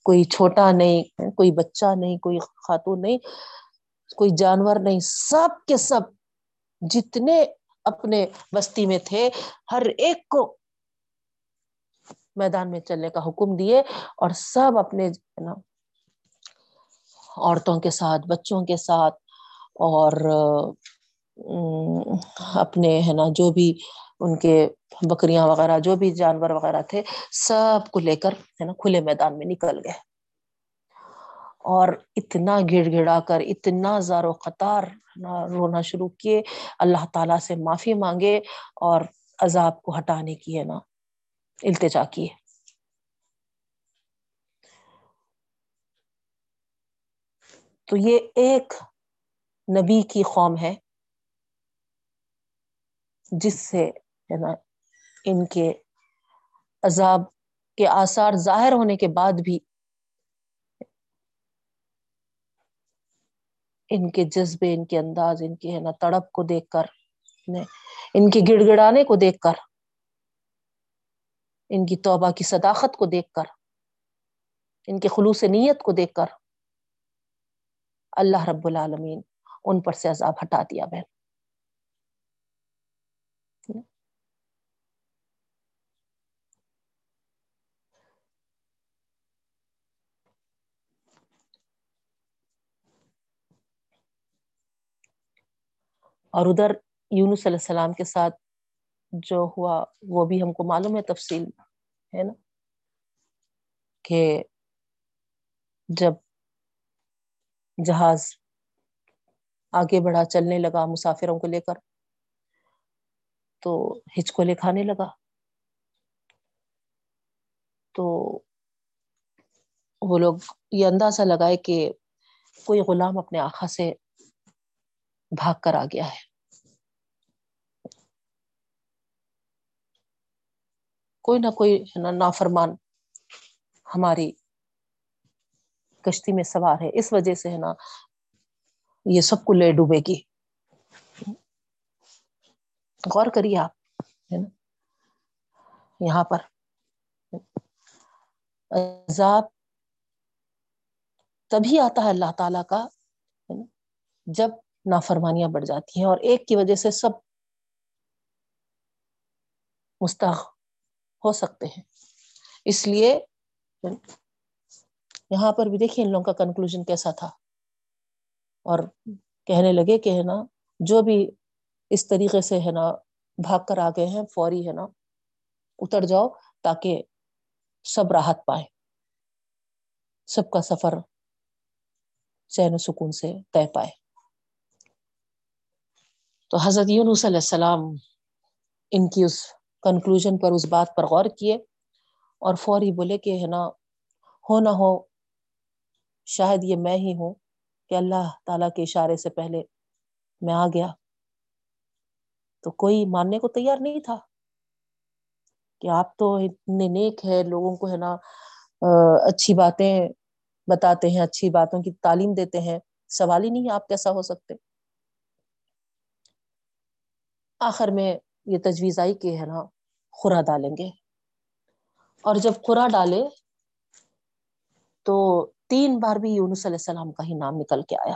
کوئی چھوٹا نہیں، کوئی بچہ نہیں، کوئی خاتون نہیں، کوئی جانور نہیں، سب کے سب جتنے اپنے بستی میں تھے، ہر ایک کو میدان میں چلنے کا حکم دیے اور سب اپنے نا، عورتوں کے ساتھ، بچوں کے ساتھ اور اپنے، ہے نا، جو بھی ان کے بکریاں وغیرہ، جو بھی جانور وغیرہ تھے، سب کو لے کر، ہے نا، کھلے میدان میں نکل گئے۔ اور اتنا گڑ گڑا کر، اتنا زار و قطار رونا شروع کیے۔ اللہ تعالی سے معافی مانگے اور عذاب کو ہٹانے کی، ہے نا، التجا کی تو یہ ایک نبی کی قوم ہے۔ جس سے ہے نا، ان کے عذاب کے آثار ظاہر ہونے کے بعد بھی ان کے جذبے، ان کے انداز، ان کے ہے نا تڑپ کو دیکھ کر ان کے گڑ گڑانے کو دیکھ کر، ان کی توبہ کی صداقت کو دیکھ کر، ان کے خلوص نیت کو دیکھ کر، اللہ رب العالمین ان پر سے عذاب ہٹا دیا بہن۔ اور ادھر یونس علیہ السلام کے ساتھ جو ہوا، وہ بھی ہم کو معلوم ہے تفصیل، ہے نا؟ کہ جب جہاز آگے بڑھا، چلنے لگا مسافروں کو لے کر، تو ہچکولے کھانے لگا۔ تو وہ لوگ یہ اندازہ لگائے کہ کوئی غلام اپنے آنکھا سے بھاگ کر آ گیا ہے۔ کوئی نہ کوئی ہے نا نافرمان ہماری کشتی میں سوار ہے۔ اس وجہ سے ہے نا یہ سب کو لے ڈوبے گی۔ غور کریے آپ، ہے نا؟ یہاں پر۔ عذاب تبھی آتا ہے اللہ تعالی کا جب نافرمانیاں بڑھ جاتی ہیں اور ایک کی وجہ سے سب مستق ہو سکتے ہیں۔ اس لیے یہاں پر بھی دیکھیے ان لوگوں کا کنکلوژن کیسا تھا۔ اور کہنے لگے کہ ہے نا، جو بھی اس طریقے سے ہے نا بھاگ کر آ گئے ہیں، فوری ہے نا، اتر جاؤ تاکہ سب راحت پائے۔ سب کا سفر چین و سکون سے طے پائے۔ تو حضرت یونس علیہ السلام ان کی اس کنکلوژن پر اس بات پر غور کیے اور فوری بولے کہ ہے نا، ہو نہ ہو، شاید یہ میں ہی ہوں کہ اللہ تعالی کے اشارے سے پہلے میں آ گیا۔ تو کوئی ماننے کو تیار نہیں تھا کہ آپ تو اتنے نیک ہے لوگوں کو ہے نا اچھی باتیں بتاتے ہیں، اچھی باتوں کی تعلیم دیتے ہیں۔ سوال ہی نہیں، آپ کیسا ہو سکتے؟ آخر میں یہ تجویز آئی کہ ہے نا خورا ڈالیں گے۔ اور جب خورا ڈالے تو تین بار بھی یونس علیہ السلام کا ہی نام نکل کے آیا۔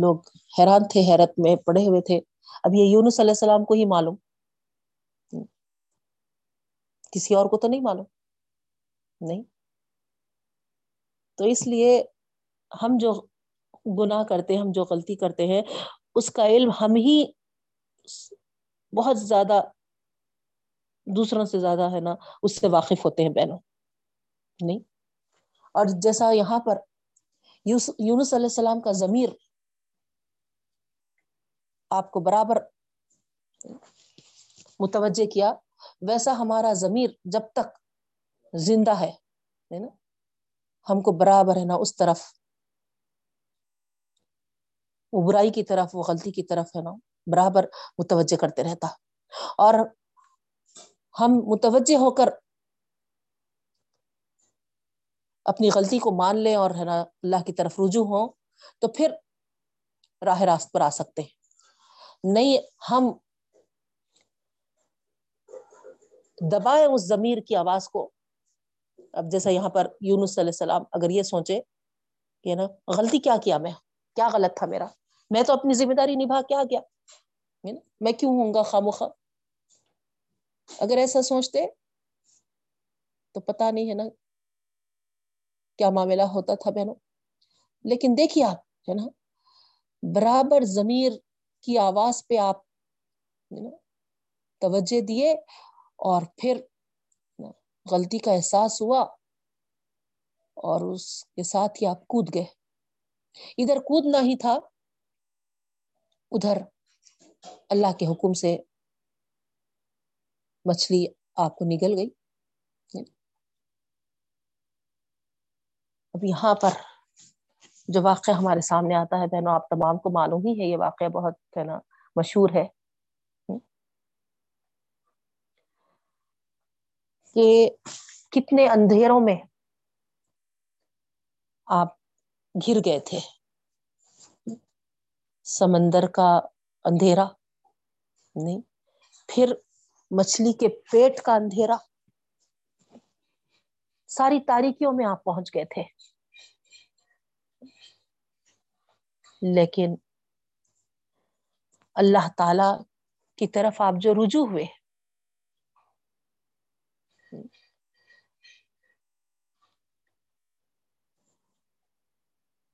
لوگ حیران تھے، حیرت میں پڑے ہوئے تھے۔ اب یہ یونس علیہ السلام کو ہی معلوم۔ کسی اور کو تو نہیں معلوم؟ نہیں۔ تو اس لیے ہم جو گناہ کرتے ہیں ہم جو غلطی کرتے ہیں، اس کا علم ہم ہی بہت زیادہ دوسروں سے زیادہ ہے نا، اس سے واقف ہوتے ہیں بہنوں، نہیں؟ اور جیسا یہاں پر یونس علیہ السلام کا ضمیر آپ کو برابر متوجہ کیا، ویسا ہمارا ضمیر جب تک زندہ ہے نا؟ ہم کو برابر ہے نا اس طرف، وہ برائی کی طرف، وہ غلطی کی طرف ہے نا؟ برابر متوجہ کرتے رہتا۔ اور ہم متوجہ ہو کر اپنی غلطی کو مان لیں اور ہے نا اللہ کی طرف رجوع ہو تو پھر راہ راست پر آ سکتے نہیں، ہم دبائے اس ضمیر کی آواز کو۔ اب جیسا یہاں پر یونس علیہ السلام اگر یہ سوچے کہ نا غلطی کیا کیا میں، کیا غلط تھا میرا؟ میں تو اپنی ذمہ داری نبھا کیا کیا میں کیوں ہوں گا خاموخواہ اگر ایسا سوچتے تو پتا نہیں ہے نا کیا معاملہ ہوتا تھا بہنوں۔ لیکن دیکھیے آپ، ہے نا؟ برابر ضمیر کی آواز پہ آپ توجہ دیے اور پھر غلطی کا احساس ہوا اور اس کے ساتھ ہی آپ کود گئے۔ ادھر کودنا ہی تھا ادھر اللہ کے حکم سے مچھلی آپ کو نگل گئی۔ اب یہاں پر جو واقعہ ہمارے سامنے آتا ہے بہنوں، آپ تمام کو معلوم ہی ہے، یہ واقعہ بہت ہے نا مشہور ہے۔ کہ کتنے اندھیروں میں آپ گر گئے تھے۔ سمندر کا اندھیرا، نہیں، پھر مچھلی کے پیٹ کا اندھیرا۔ ساری تاریکیوں میں آپ پہنچ گئے تھے۔ لیکن اللہ تعالی کی طرف آپ جو رجوع ہوئے۔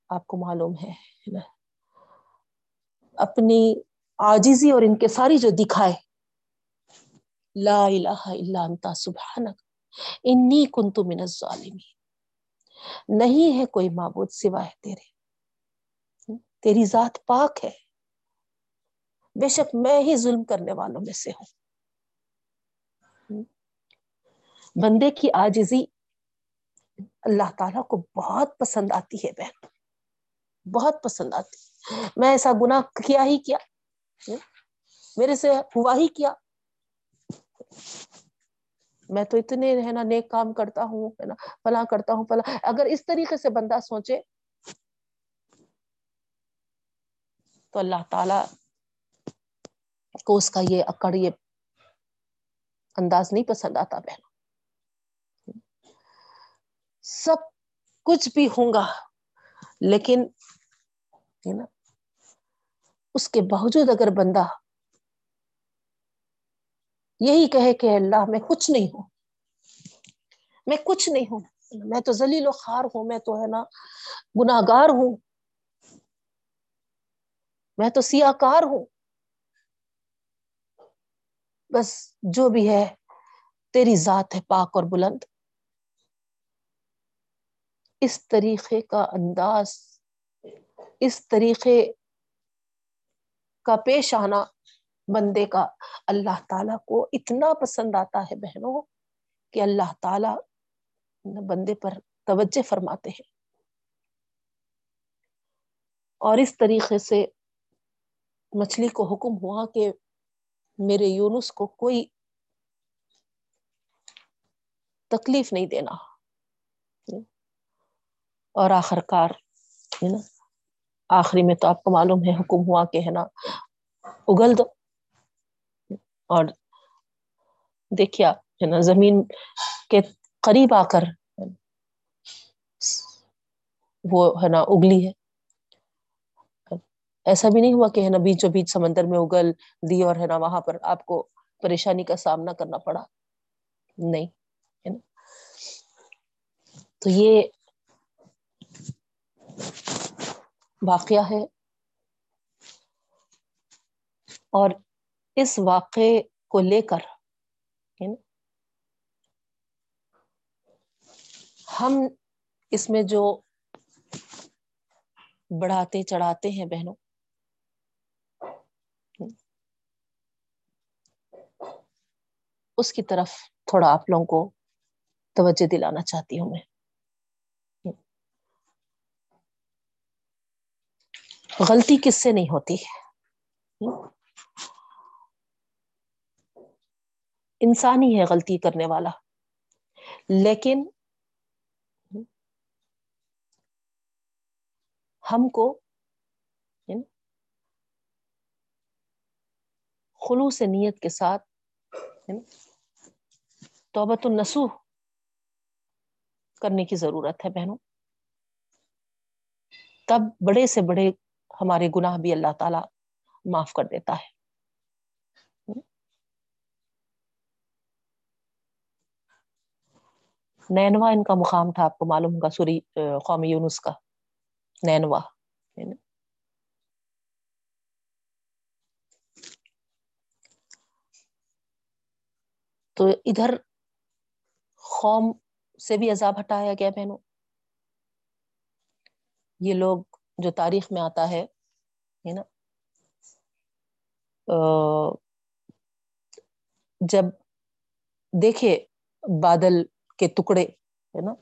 آپ کو معلوم ہے اپنی آجزی اور ان کے ساری جو دکھائے۔ لا الہ الا انتا سبحانک، انی کنت من الظالمین۔ نہیں ہے کوئی معبود سوائے تیرے۔ تیری ذات پاک ہے۔ بے شک میں ہی ظلم کرنے والوں میں سے ہوں۔ بندے کی آجزی اللہ تعالی کو بہت پسند آتی ہے بہن۔ بہت پسند آتی۔ میں ایسا گناہ کیا ہی کیا؟ میرے سے ہوا ہی کیا؟ میں تو اتنے ہے نا نیک کام کرتا ہوں، ہے نا؟ فلاں کرتا ہوں، فلاں۔ اگر اس طریقے سے بندہ سوچے، تو اللہ تعالی کو اس کا یہ اکڑ، یہ انداز نہیں پسند آتا بہن۔ سب کچھ بھی ہوں گا، لیکن نا؟ اس کے باوجود اگر بندہ یہی کہے کہ اللہ میں کچھ نہیں ہوں، میں کچھ نہیں ہوں، میں تو ذلیل و خوار ہوں، میں تو ہے نا گناگار ہوں، میں تو سیاہ کار ہوں۔ بس جو بھی ہے، تیری ذات ہے پاک اور بلند۔ اس طریقے کا انداز، اس طریقے کا پیش آنا بندے کا اللہ تعالی کو اتنا پسند آتا ہے بہنوں کہ اللہ تعالی بندے پر توجہ فرماتے ہیں۔ اور اس طریقے سے مچھلی کو حکم ہوا کہ میرے یونس کو کوئی تکلیف نہیں دینا۔ اور آخر کار ہے نا آخری میں تو آپ کو معلوم ہے حکم ہوا کہ ہے نا، اگل دو۔ اور دیکھیا ہے نا، زمین کے قریب آ کر وہ ہے نا اگلی ہے۔ ایسا بھی نہیں ہوا کہ ہے نا بیچوں بیچ سمندر میں اگل دی اور ہے نا وہاں پر آپ کو پریشانی کا سامنا کرنا پڑا۔ نہیں، ہے نا۔ تو یہ واقعہ ہے۔ اور اس واقعے کو لے کر ہم اس میں جو بڑھاتے چڑھاتے ہیں بہنوں، اس کی طرف تھوڑا آپ لوگوں کو توجہ دلانا چاہتی ہوں میں۔ غلطی کس سے نہیں ہوتی؟ انسان ہی ہے غلطی کرنے والا۔ لیکن ہم کو خلوص نیت کے ساتھ توبت النسوح کرنے کی ضرورت ہے بہنوں۔ تب بڑے سے بڑے ہمارے گناہ بھی اللہ تعالی معاف کر دیتا ہے۔ نینوا ان کا مقام تھا آپ کو معلوم ہوگا، سوری قومی یونس کا۔ نینوا۔ تو ادھر قوم سے بھی عذاب ہٹایا گیا بہنوں۔ یہ لوگ جو تاریخ میں آتا ہے نا؟ جب دیکھے بادل کے ٹکڑے، ہے نا؟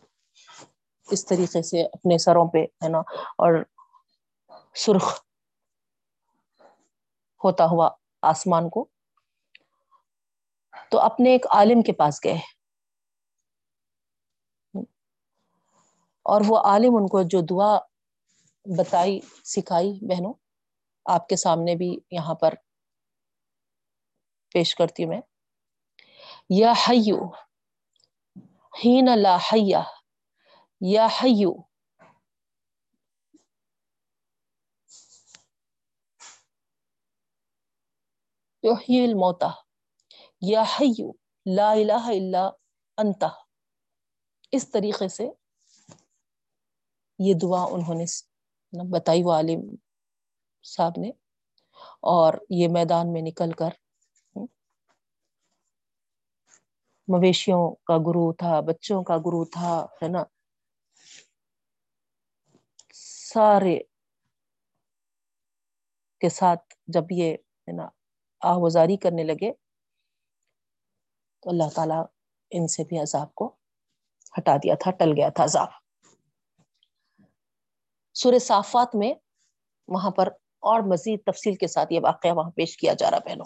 اس طریقے سے اپنے سروں پہ، ہے نا؟ اور سرخ ہوتا ہوا آسمان کو، تو اپنے ایک عالم کے پاس گئے۔ اور وہ عالم ان کو جو دعا بتائی، سکھائی بہنوں، آپ کے سامنے بھی یہاں پر پیش کرتی میں۔ یا حیو ہین لا حیا یا حیو۔ یحیی الموتا یا حیو، لا الہ الا انت اس طریقے سے یہ دعا انہوں نے بتائی وہ عالم صاحب نے، اور یہ میدان میں نکل کر مویشیوں کا گرو تھا، بچوں کا گرو تھا، ہے نا؟ سارے کے ساتھ جب یہ، ہے نا آہوزاری کرنے لگے، تو اللہ تعالی ان سے بھی عذاب کو ہٹا دیا تھا، ٹل گیا تھا عذاب۔ سورہ صافات میں وہاں پر اور مزید تفصیل کے ساتھ یہ واقعہ وہاں پیش کیا جا رہا بہنوں۔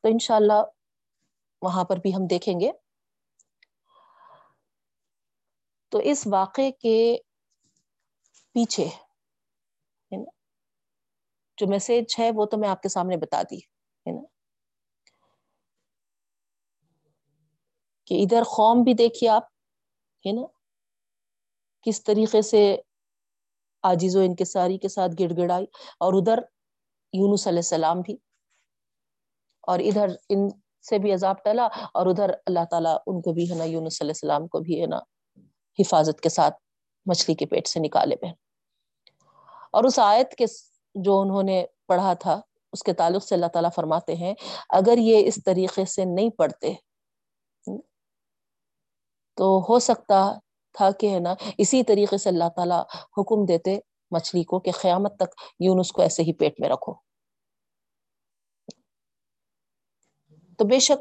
تو انشاءاللہ وہاں پر بھی ہم دیکھیں گے۔ تو اس واقعے کے پیچھے جو میسج ہے وہ تو میں آپ کے سامنے بتا دی ہے نا۔ کہ ادھر قوم بھی دیکھیے آپ، ہے نا، کس طریقے سے آجیز و انکساری کے ساتھ گڑ گڑائی اور ادھر یونس علیہ السلام بھی اور ادھر ان سے بھی عذاب ٹلا اور ادھر اللہ تعالیٰ ان کو بھی ہے نا یونس علیہ السلام کو بھی ہے نا حفاظت کے ساتھ مچھلی کے پیٹ سے نکالے بہن اور اس آیت کے جو انہوں نے پڑھا تھا، اس کے تعلق سے اللہ تعالیٰ فرماتے ہیں، اگر یہ اس طریقے سے نہیں پڑھتے، تو ہو سکتا تھا کہ ہے نا، اسی طریقے سے اللہ تعالیٰ حکم دیتے مچھلی کو کہ قیامت تک یون اس کو ایسے ہی پیٹ میں رکھو۔ تو بے شک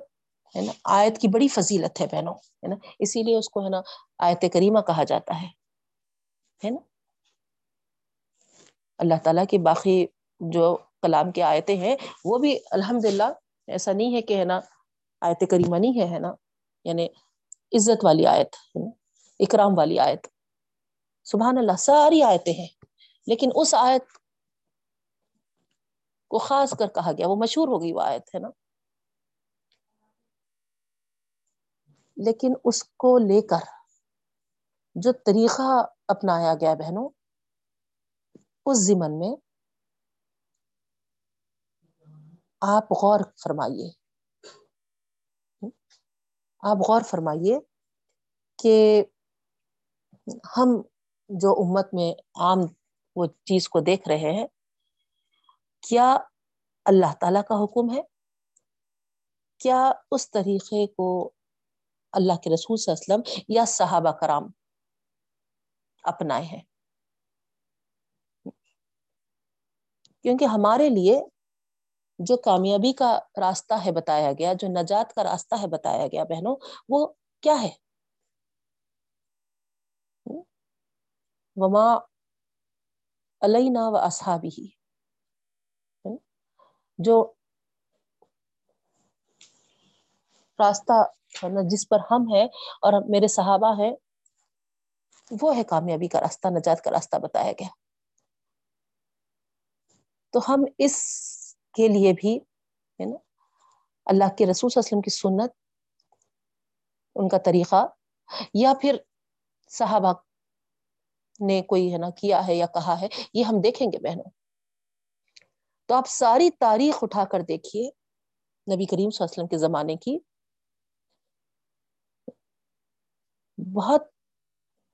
ہے نا، آیت کی بڑی فضیلت ہے بہنوں، ہے نا، اسی لیے اس کو ہے نا آیت کریمہ کہا جاتا ہے ہے نا۔ اللہ تعالیٰ کی باقی جو کلام کی آیتیں ہیں، وہ بھی الحمد للہ ایسا نہیں ہے کہ ہے نا آیت کریمہ نہیں ہے نا یعنی عزت والی آیت اکرام والی آیت۔ سبحان اللہ، ساری آیتیں ہیں۔ لیکن اس آیت کو خاص کر کہا گیا، وہ مشہور ہو گئی وہ آیت، ہے نا؟ لیکن اس کو لے کر جو طریقہ اپنایا گیا بہنوں، اس زمن میں آپ غور فرمائیے۔ آپ غور فرمائیے کہ ہم جو امت میں عام وہ چیز کو دیکھ رہے ہیں، کیا اللہ تعالی کا حکم ہے؟ کیا اس طریقے کو اللہ کے رسول صلی اللہ علیہ وسلم یا صحابہ کرام اپنائے ہیں؟ کیونکہ ہمارے لیے جو کامیابی کا راستہ ہے بتایا گیا، جو نجات کا راستہ ہے بتایا گیا، بہنوں، وہ کیا ہے؟ وما علینا و اصحابی جو راستہ مطلب جس پر ہم ہیں اور میرے صحابہ ہیں، وہ ہے کامیابی کا راستہ، نجات کا راستہ، بتایا گیا۔ تو ہم اس کے لیے بھی، ہے نا، اللہ کے رسول صلی اللہ علیہ وسلم کی سنت، ان کا طریقہ، یا پھر صحابہ نے کوئی ہے نا کیا ہے یا کہا ہے، یہ ہم دیکھیں گے بہنوں۔ تو آپ ساری تاریخ اٹھا کر دیکھیے نبی کریم صلی اللہ علیہ وسلم کے زمانے کی۔ بہت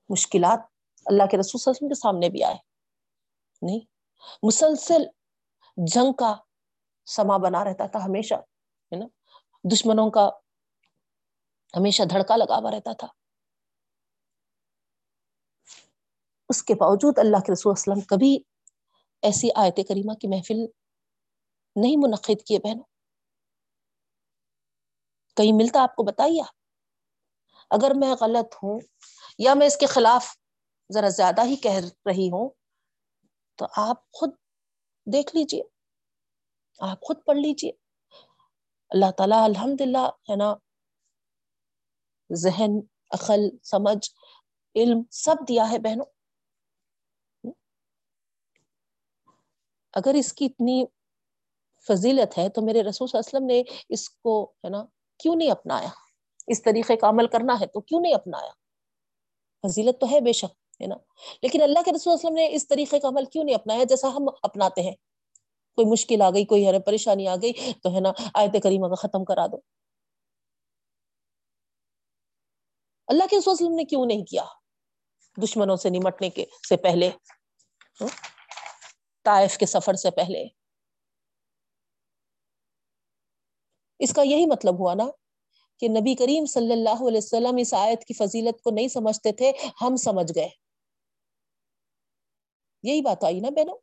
مشکلات اللہ کے رسول صلی اللہ علیہ وسلم کے سامنے بھی آئے۔ نہیں، مسلسل جنگ کا سما بنا رہتا تھا، ہمیشہ، ہے نا؟ دشمنوں کا ہمیشہ دھڑکا لگا ہوا رہتا تھا۔ اس کے باوجود اللہ کے رسول وسلم کبھی ایسی آیت کریمہ کی محفل نہیں منعقد کیے بہنوں۔ کہیں ملتا آپ کو بتائیے آپ؟ اگر میں غلط ہوں یا میں اس کے خلاف ذرا زیادہ ہی کہہ رہی ہوں، تو آپ خود دیکھ لیجیے۔ آپ خود پڑھ لیجیے۔ اللہ تعالیٰ الحمد للہ ہے نا، ذہن، عقل، سمجھ، علم سب دیا ہے بہنوں۔ اگر اس کی اتنی فضیلت ہے تو میرے رسول صلی اللہ علیہ وسلم نے اس کو، ہے نا، کیوں نہیں اپنایا؟ اس طریقے کا عمل کرنا ہے تو کیوں نہیں اپنایا؟ فضیلت تو ہے بے شک، ہے نا، لیکن اللہ کے رسول وسلم نے اس طریقے کا عمل کیوں نہیں اپنایا؟ جیسا ہم اپناتے ہیں۔ کوئی مشکل آ گئی، کوئی پریشانی آ گئی، تو ہے نا، آیت کریمہ کا ختم کرا دو۔ اللہ کے رسول وسلم نے کیوں نہیں کیا دشمنوں سے نمٹنے کے سے پہلے؟ طائف کے سفر سے پہلے۔ اس کا یہی مطلب ہوا نا کہ نبی کریم صلی اللہ علیہ وسلم اس آیت کی فضیلت کو نہیں سمجھتے تھے، ہم سمجھ گئے۔ یہی بات آئی نا بہنوں۔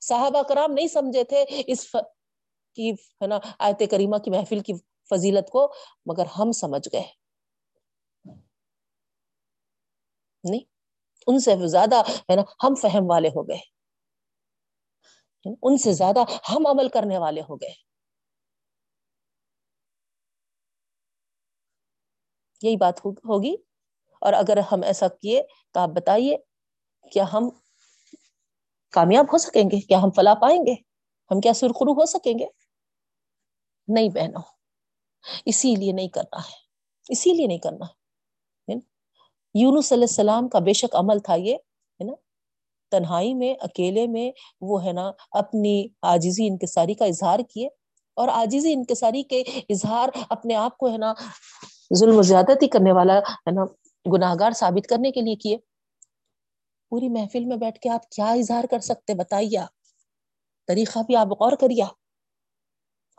صحابہ کرام نہیں سمجھے تھے اس ف... کی، ہے نا، آیت کریمہ کی محفل کی فضیلت کو، مگر ہم سمجھ گئے۔ نہیں، ان سے زیادہ، ہے نا، ہم فہم والے ہو گئے۔ ان سے زیادہ ہم عمل کرنے والے ہو گئے۔ یہی بات ہوگی۔ اور اگر ہم ایسا کیے تو آپ بتائیے، کیا ہم کامیاب ہو سکیں گے؟ کیا ہم فلا پائیں گے؟ ہم کیا سرخرو ہو سکیں گے؟ نہیں بہنوں، اسی لیے نہیں کرنا ہے۔ اسی لیے نہیں کرنا ہے۔ یعنی یونس علیہ السلام کا بے شک عمل تھا یہ، ہے نا؟ تنہائی میں، اکیلے میں وہ ہے نا اپنی آجزی انکساری کا اظہار کیے اور آجزی انکساری کے اظہار اپنے آپ کو ہے نا ظلم و زیادتی کرنے والا ہے نا گناہ گار ثابت کرنے کے لیے کیے۔ پوری محفل میں بیٹھ کے آپ کیا اظہار کر سکتے بتائیے طریقہ بھی آپ غور کریے۔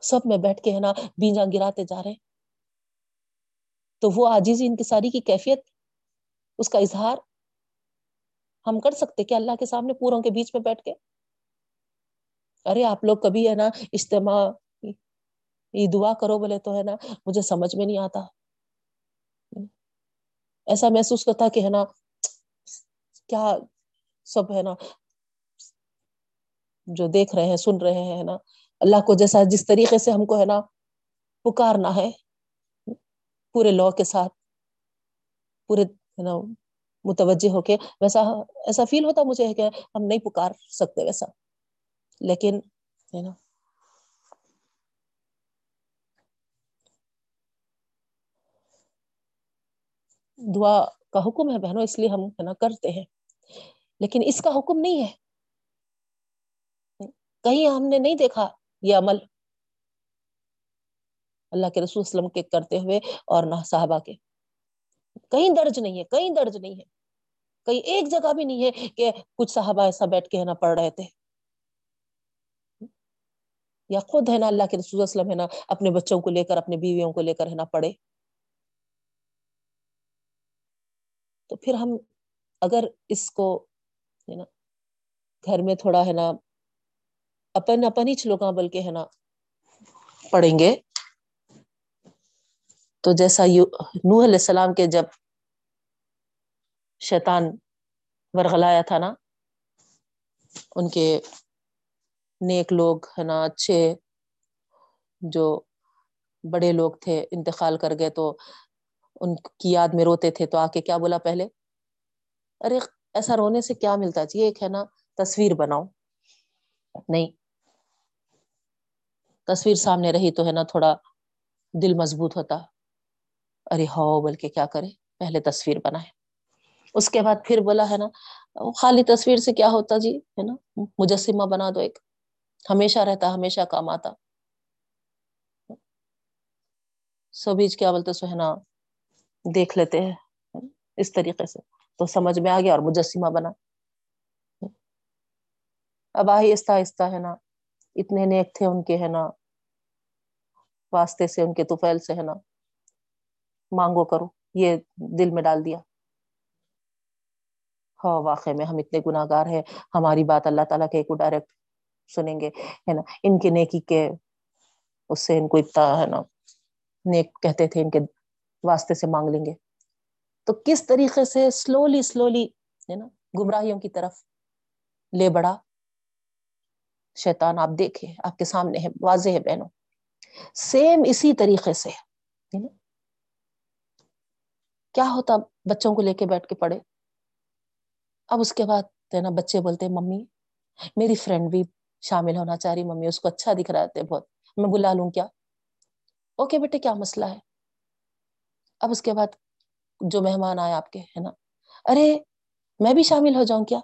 سب میں بیٹھ کے ہے نا بیجا گراتے جا رہے تو وہ آجیزی انکساری کی کیفیت، اس کا اظہار ہم کر سکتے کہ اللہ کے سامنے پوروں کے بیچ میں بیٹھ کے؟ ارے آپ لوگ کبھی ہے نا اجتماع، یہ دعا کرو بولے تو ہے نا مجھے سمجھ میں نہیں آتا۔ ایسا محسوس ہوتا کہ ہے نا کیا سب ہے نا جو دیکھ رہے ہیں، سن رہے ہیں نا۔ اللہ کو جیسا جس طریقے سے ہم کو ہے نا پکارنا ہے، پورے لا کے ساتھ، پورے نا متوجہ ہو کے ویسا ایسا فیل ہوتا مجھے کہ ہم نہیں پکار سکتے ویسا۔ لیکن ہے نا دعا کا حکم ہے بہنوں، اس لیے ہم ہے نا کرتے ہیں۔ لیکن اس کا حکم نہیں ہے۔ کہیں ہم نے نہیں دیکھا یہ عمل۔ اللہ کے رسول وسلم کے کرتے ہوئے اور نہ صحابہ کے۔ کہیں درج نہیں ہے، کہیں درج نہیں ہے۔ کہیں ایک جگہ بھی نہیں ہے کہ کچھ صحابہ ایسا بیٹھ کے ہے نا پڑھ رہے تھے۔ یا خود ہے نا اللہ کے رسول وسلم ہے نا اپنے بچوں کو لے کر، اپنے بیویوں کو لے کر ہے نا پڑھے۔ تو پھر ہم اگر اس کو ہے نا گھر میں تھوڑا ہے نا اپن اپن ہی چلو گا بلکہ ہے نا پڑھیں گے۔ تو جیسا نوح علیہ السلام کے جب شیطان ورغلایا تھا نا۔ ان کے نیک لوگ ہے نا، اچھے جو بڑے لوگ تھے، انتقال کر گئے تو ان کی یاد میں روتے تھے۔ تو آ کے کیا بولا پہلے؟ ارے، ایسا رونے سے کیا ملتا؟ چاہیے ایک ہے نا، تصویر بناؤ۔ نہیں، تصویر سامنے رہی تو ہے نا، تھوڑا دل مضبوط ہوتا۔ ارے ہو بول کے کیا کرے؟ پہلے تصویر بنائے۔ اس کے بعد پھر بولا، ہے نا، خالی تصویر سے کیا ہوتا جی؟ ہے نا، مجسمہ بنا دو ایک۔ ہمیشہ رہتا، ہمیشہ کام آتا۔ سبیچ کیا بولتے سہنا دیکھ لیتے ہیں۔ اس طریقے سے۔ تو سمجھ میں آ گیا اور مجسمہ بنا۔ اب آہستہ آہستہ، ہے نا، اتنے نیک تھے ان کے، ہے نا، واسطے سے ان کے توفیل سے، ہے نا، مانگو کرو۔ یہ دل میں ڈال دیا۔ واقع میں ہم اتنے گناہ گار ہیں، ہماری بات اللہ تعالیٰ کے کو ڈائریکٹ سنیں گے، ہے نا؟ ان کے نیکی کے، اس سے ان کو اتنا، ہے نا؟ نیک کہتے تھے، ان کے واسطے سے مانگ لیں گے۔ تو کس طریقے سے سلولی سلولی ہے نا، گمراہیوں کی طرف لے بڑا شیطان، آپ دیکھے آپ کے سامنے ہے، واضح ہے بہنوں۔ سیم اسی طریقے سے کیا ہوتا بچوں کو لے کے بیٹھ کے پڑھے؟ اب اس کے بعد نا بچے بولتے ممی، میری فرینڈ بھی شامل ہونا چاہ رہی ممی، اس کو اچھا دکھ رہا تھے بہت، میں بلا لوں کیا؟ اوکے بیٹے، کیا مسئلہ ہے؟ اب اس کے بعد جو مہمان آئے آپ کے، ہے نا، ارے، میں بھی شامل ہو جاؤں کیا؟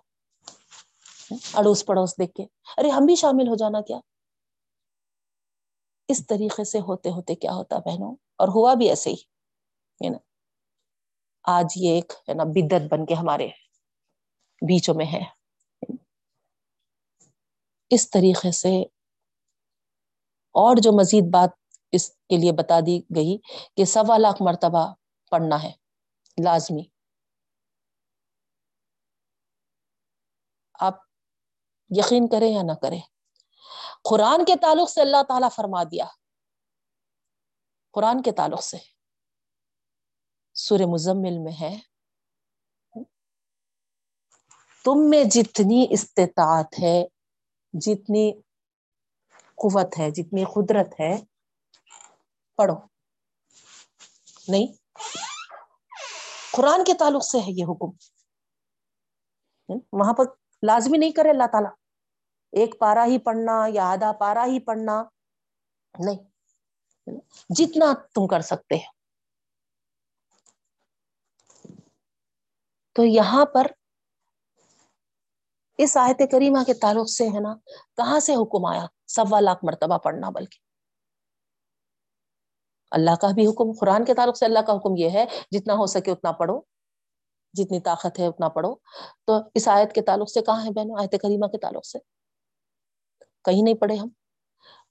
اڑوس پڑوس دیکھ کے، ارے، ہم بھی شامل ہو جانا کیا؟ اس طریقے سے ہوتے ہوتے کیا ہوتا بہنوں، اور ہوا بھی ایسے ہی، ہے نا، آج یہ ایک، ہے نا بدت بن کے ہمارے بیچوں میں ہے۔ اس طریقے سے اور جو مزید بات اس کے لیے بتا دی گئی کہ سوا لاکھ مرتبہ پڑھنا ہے، لازمی۔ آپ یقین کریں یا نہ کریں، قرآن کے تعلق سے اللہ تعالی فرما دیا۔ قرآن کے تعلق سے۔ سور مزمل میں ہے۔ تم میں جتنی استطاعت ہے، جتنی قوت ہے، جتنی قدرت ہے، پڑھو۔ نہیں؟ قرآن کے تعلق سے ہے یہ حکم۔ وہاں پر لازمی نہیں کرے اللہ تعالی۔ ایک پارا ہی پڑھنا یا آدھا پارا ہی پڑھنا۔ نہیں۔ جتنا تم کر سکتے ہیں تو یہاں پر اس آیت کریمہ کے تعلق سے ہے نا، کہاں سے حکم آیا؟ سوا لاکھ مرتبہ پڑھنا بلکہ۔ اللہ کا بھی حکم، قرآن کے تعلق سے اللہ کا حکم یہ ہے، جتنا ہو سکے اتنا پڑھو۔ جتنی طاقت ہے اتنا پڑھو۔ تو اس آیت کے تعلق سے کہاں ہے بہنوں؟ آیت کریمہ کے تعلق سے۔ کہیں نہیں پڑھے ہم۔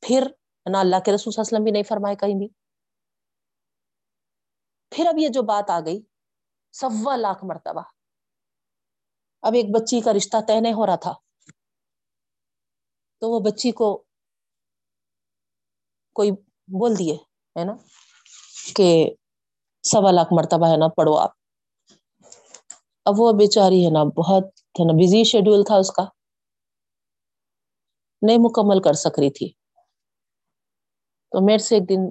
پھر نہ اللہ کے رسول وسلم بھی نہیں فرمائے کہیں بھی۔ پھر اب یہ جو بات آ گئی، سوا لاکھ مرتبہ۔ اب ایک بچی کا رشتہ طے نہیں ہو رہا تھا۔ تو وہ بچی کو کوئی بول دیے، ہے نا، کہ سوا لاکھ مرتبہ ہے نا، پڑھو آپ۔ اب وہ بیچاری ہے نا، بہت ہے نا بزی شیڈیول تھا اس کا۔ نہیں مکمل کر سک رہی تھی۔ تو میرے سے ایک دن،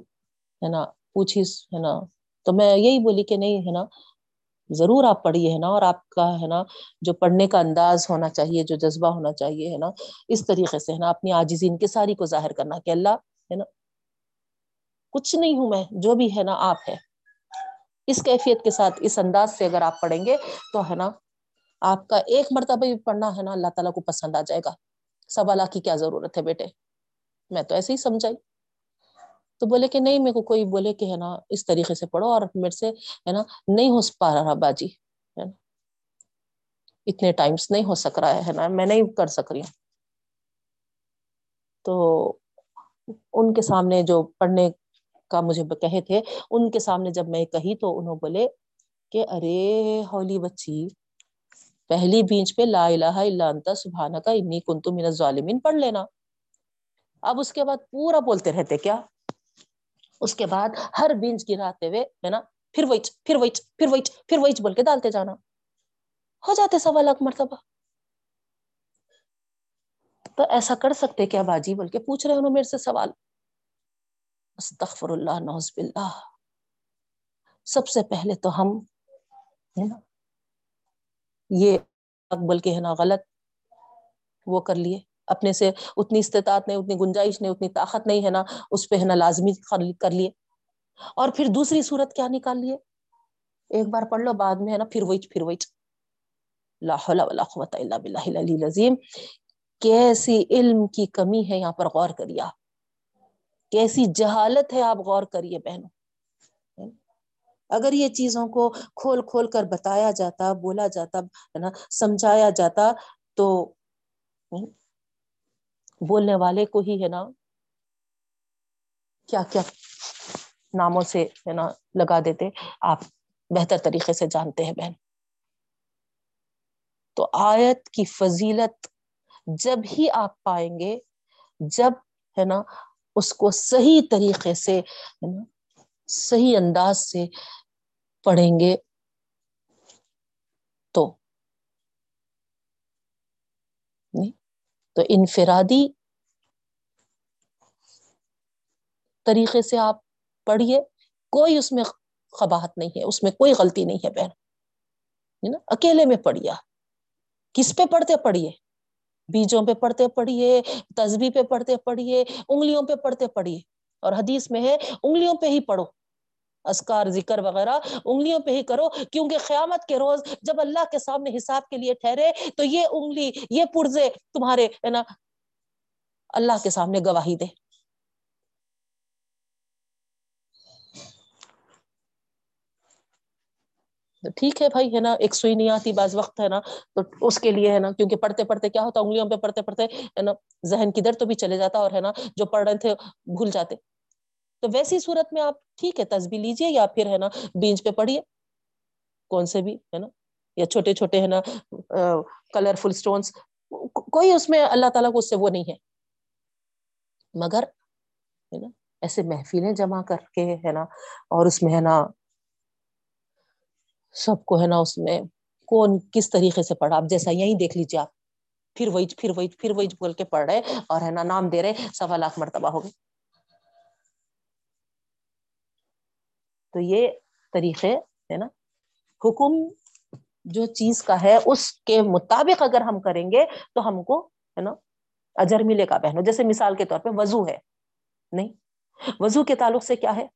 ہے نا، پوچھی، ہے نا۔ تو میں یہی بولی کہ نہیں، ہے نا ضرور آپ پڑھیے، ہے نا؟ اور آپ کا، ہے نا، جو پڑھنے کا انداز ہونا چاہیے، جو جذبہ ہونا چاہیے، ہے نا، اس طریقے سے، ہے نا، اپنی آجزی ان کے ساری کو ظاہر کرنا کہ اللہ، ہے نا، کچھ نہیں ہوں میں، جو بھی، ہے نا، آپ ہے، اس کیفیت کے ساتھ، اس انداز سے اگر آپ پڑھیں گے تو، ہے نا، آپ کا ایک مرتبہ بھی پڑھنا، ہے نا، اللہ تعالیٰ کو پسند آ جائے گا۔ سب اللہ کی کیا ضرورت ہے بیٹے؟ میں تو ایسے ہی سمجھائی۔ تو بولے کہ نہیں، میرے کو کوئی بولے کہ ہے نا، اس طریقے سے پڑھو اور میرے سے ہے نا، نہیں ہو پا رہا باجی، ہے نا۔ اتنے ٹائمس نہیں ہو سک رہا ہے نا، میں نہیں کر سک رہی ہوں۔ تو ان کے سامنے جو پڑھنے کا مجھے کہے تھے، ان کے سامنے جب میں کہی تو انہوں بولے کہ ارے ہولی بچی، پہلی بیچ پہ لا الہ الا انت سبحان کا انی کنت من الظالمین، پڑھ لینا۔ اب اس کے بعد پورا بولتے رہتے کیا؟ اس کے بعد ہر بینچ گراتے ہوئے ہے نا، پھر وہی پھر وہی پھر وہی پھر وہی بول کے ڈالتے جانا۔ ہو جاتے سوا لاکھ مرتبہ۔ تو ایسا کر سکتے کیا باجی؟ بول کے پوچھ رہے انہوں میرے سے سوال۔ استغفر اللہ نوز باللہ۔ سب سے پہلے تو ہم، ہے نا، یہ اکبل کے ہے نا غلط، وہ کر لیے۔ اپنے سے اتنی استطاعت نہیں، اتنی گنجائش نہیں، اتنی طاقت نہیں ہے نا، اس پہ ہے نا لازمی کر لیے۔ اور پھر دوسری صورت کیا نکال لیے؟ ایک بار پڑھ لو، بعد میں ہے نا پھر وہی پھر وہی۔ لا حول ولا قوت الا باللہ العلی العظیم۔ کیسی علم کی کمی ہے یہاں پر غور کریا کیسی جہالت ہے آپ غور کریے بہنوں۔ اگر یہ چیزوں کو کھول کھول کر بتایا جاتا، بولا جاتا، ہے نا، سمجھایا جاتا تو بولنے والے کو ہی ہے نا کیا کیا ناموں سے ہے نا لگا دیتے آپ بہتر طریقے سے جانتے ہیں بہن۔ تو آیت کی فضیلت جب ہی آپ پائیں گے، جب ہے نا اس کو صحیح طریقے سے ہے نا صحیح انداز سے پڑھیں گے تو۔ نہیں؟ تو انفرادی طریقے سے آپ پڑھیے، کوئی اس میں قباہت نہیں ہے، اس میں کوئی غلطی نہیں ہے بہن۔ نا؟ اکیلے میں پڑھیا کس پہ پڑھتے پڑھیے؟ بیجوں پہ پڑھتے پڑھیے تصبی پہ پڑھتے پڑھیے، انگلیوں پہ پڑھتے پڑھیے۔ اور حدیث میں ہے، انگلیوں پہ ہی پڑھو۔ اسکار ذکر وغیرہ، انگلیوں پہ ہی کرو، کیونکہ قیامت کے روز جب اللہ کے سامنے حساب کے لیے ٹھہرے، تو یہ انگلی، یہ پرزے تمہارے، ہے نا، اللہ کے سامنے گواہی دے۔ ٹھیک ہے بھائی، ہے نا، ایک سوئی نہیں آتی بعض وقت، ہے نا، تو اس کے لیے، ہے نا، کیونکہ پڑھتے پڑھتے کیا ہوتا، انگلیوں پہ پڑھتے پڑھتے، ہے نا، ذہن کدھر تو بھی چلے جاتا، اور ہے نا، جو پڑھ رہے تھے، بھول جاتے۔ تو ویسی صورت میں آپ ٹھیک ہے تصبی لیجیے یا پھر ہے نا بیچ پہ پڑھیے کون سے بھی ہے نا، یا چھوٹے چھوٹے ہے نا کلر فل اسٹونس کوئی اس میں اللہ تعالیٰ کو اس سے وہ نہیں ہے۔ مگر ہے نا، ایسے محفلیں جمع کر کے ہے نا، اور اس میں ہے نا سب کو ہے نا اس میں کون کس طریقے سے پڑھا۔ آپ جیسا یہی دیکھ لیجیے آپ۔ پھر وہی پھر وہی پھر وہی بول کے پڑھ رہے اور ہے نا نام دے رہے، سوا لاکھ مرتبہ ہو گئے۔ تو یہ طریقے ہے نا۔ حکم جو چیز کا ہے، اس کے مطابق اگر ہم کریں گے تو ہم کو، ہے نا، اجر ملے کا بہنوں۔ جیسے مثال کے طور پہ وضو ہے۔ نہیں، وضو کے تعلق سے کیا ہے؟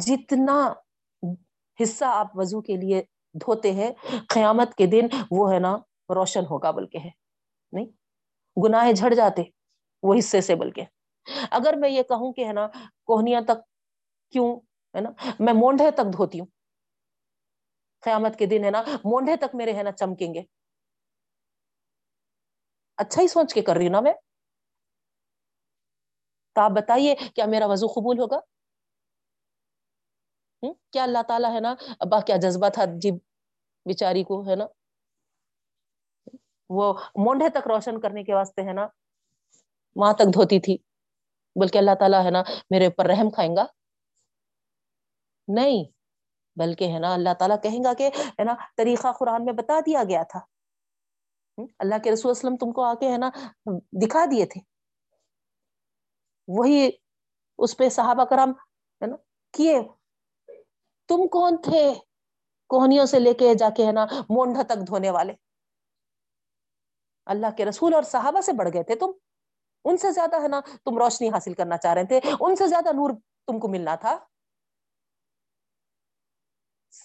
جتنا حصہ آپ وضو کے لیے دھوتے ہیں، قیامت کے دن وہ، ہے نا، روشن ہوگا بلکہ ہے۔ نہیں گناہ جھڑ جاتے، وہ حصے سے بلکہ۔ اگر میں یہ کہوں کہ، ہے نا، کوہنیاں تک کیوں؟ ہے نا؟ میں مونڈے تک دھوتی ہوں۔ قیامت کے دن ہے نا مونڈے تک میرے ہے نا چمکیں گے۔ اچھا ہی سوچ کے کر رہی ہوں نا میں۔ تو آپ بتائیے، کیا میرا وضو قبول ہوگا؟ کیا اللہ تعالیٰ ہے نا، ابا کیا جذبہ تھا جی بچاری کو، ہے نا؟ وہ مونڈے تک روشن کرنے کے واسطے ہے نا، وہاں تک دھوتی تھی۔ بلکہ اللہ تعالیٰ ہے نا، میرے اوپر رحم کھائیں گا۔ نہیں، بلکہ ہے نا اللہ تعالیٰ کہیں گا کہ ہے نا طریقہ قرآن میں بتا دیا گیا تھا۔ اللہ کے رسول وسلم تم کو آ کے ہے نا دکھا دیے تھے۔ وہی اس پہ صحابہ کرام ہے نا کیے۔ تم کون تھے؟ کوہنیوں سے لے کے جا کے ہے نا مونڈا تک دھونے والے۔ اللہ کے رسول اور صحابہ سے بڑھ گئے تھے تم۔ ان سے زیادہ ہے نا تم روشنی حاصل کرنا چاہ رہے تھے۔ ان سے زیادہ نور تم کو ملنا تھا۔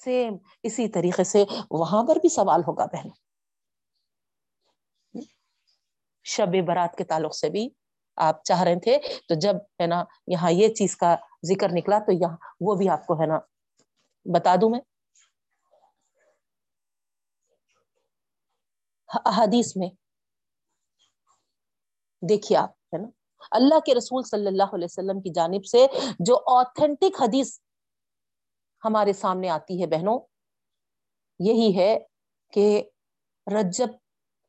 سیم اسی طریقے سے وہاں پر بھی سوال ہوگا بہن۔ شب برات کے تعلق سے بھی آپ چاہ رہے تھے۔ تو جب ہے نا یہاں یہ چیز کا ذکر نکلا تو یہاں وہ بھی آپ کو ہے نا بتا دوں میں۔ حدیث میں دیکھیے آپ، ہے نا۔ اللہ کے رسول صلی اللہ علیہ وسلم کی جانب سے جو آتھینٹک حدیث ہمارے سامنے آتی ہے بہنوں۔ یہی ہے کہ رجب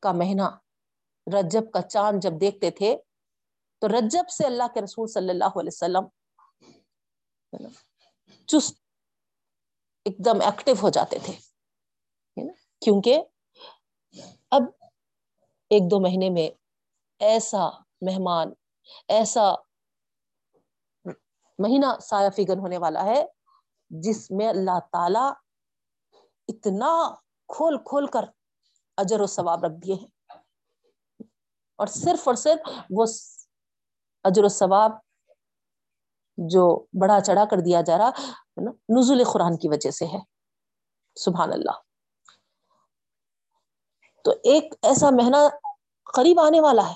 کا مہینہ، رجب کا چاند جب دیکھتے تھے، تو رجب سے اللہ کے رسول صلی اللہ علیہ وسلم چست، ایک دم ایکٹیو ہو جاتے تھے کیونکہ اب ایک دو مہینے میں ایسا مہمان، ایسا مہینہ سایہ فگن ہونے والا ہے جس میں اللہ تعالی اتنا کھول کھول کر اجر و ثواب رکھ دیے ہیں۔ اور صرف اور صرف وہ اجر و ثواب جو بڑا چڑھا کر دیا جا رہا نزول قرآن کی وجہ سے ہے۔ سبحان اللہ۔ تو ایک ایسا مہینہ قریب آنے والا ہے۔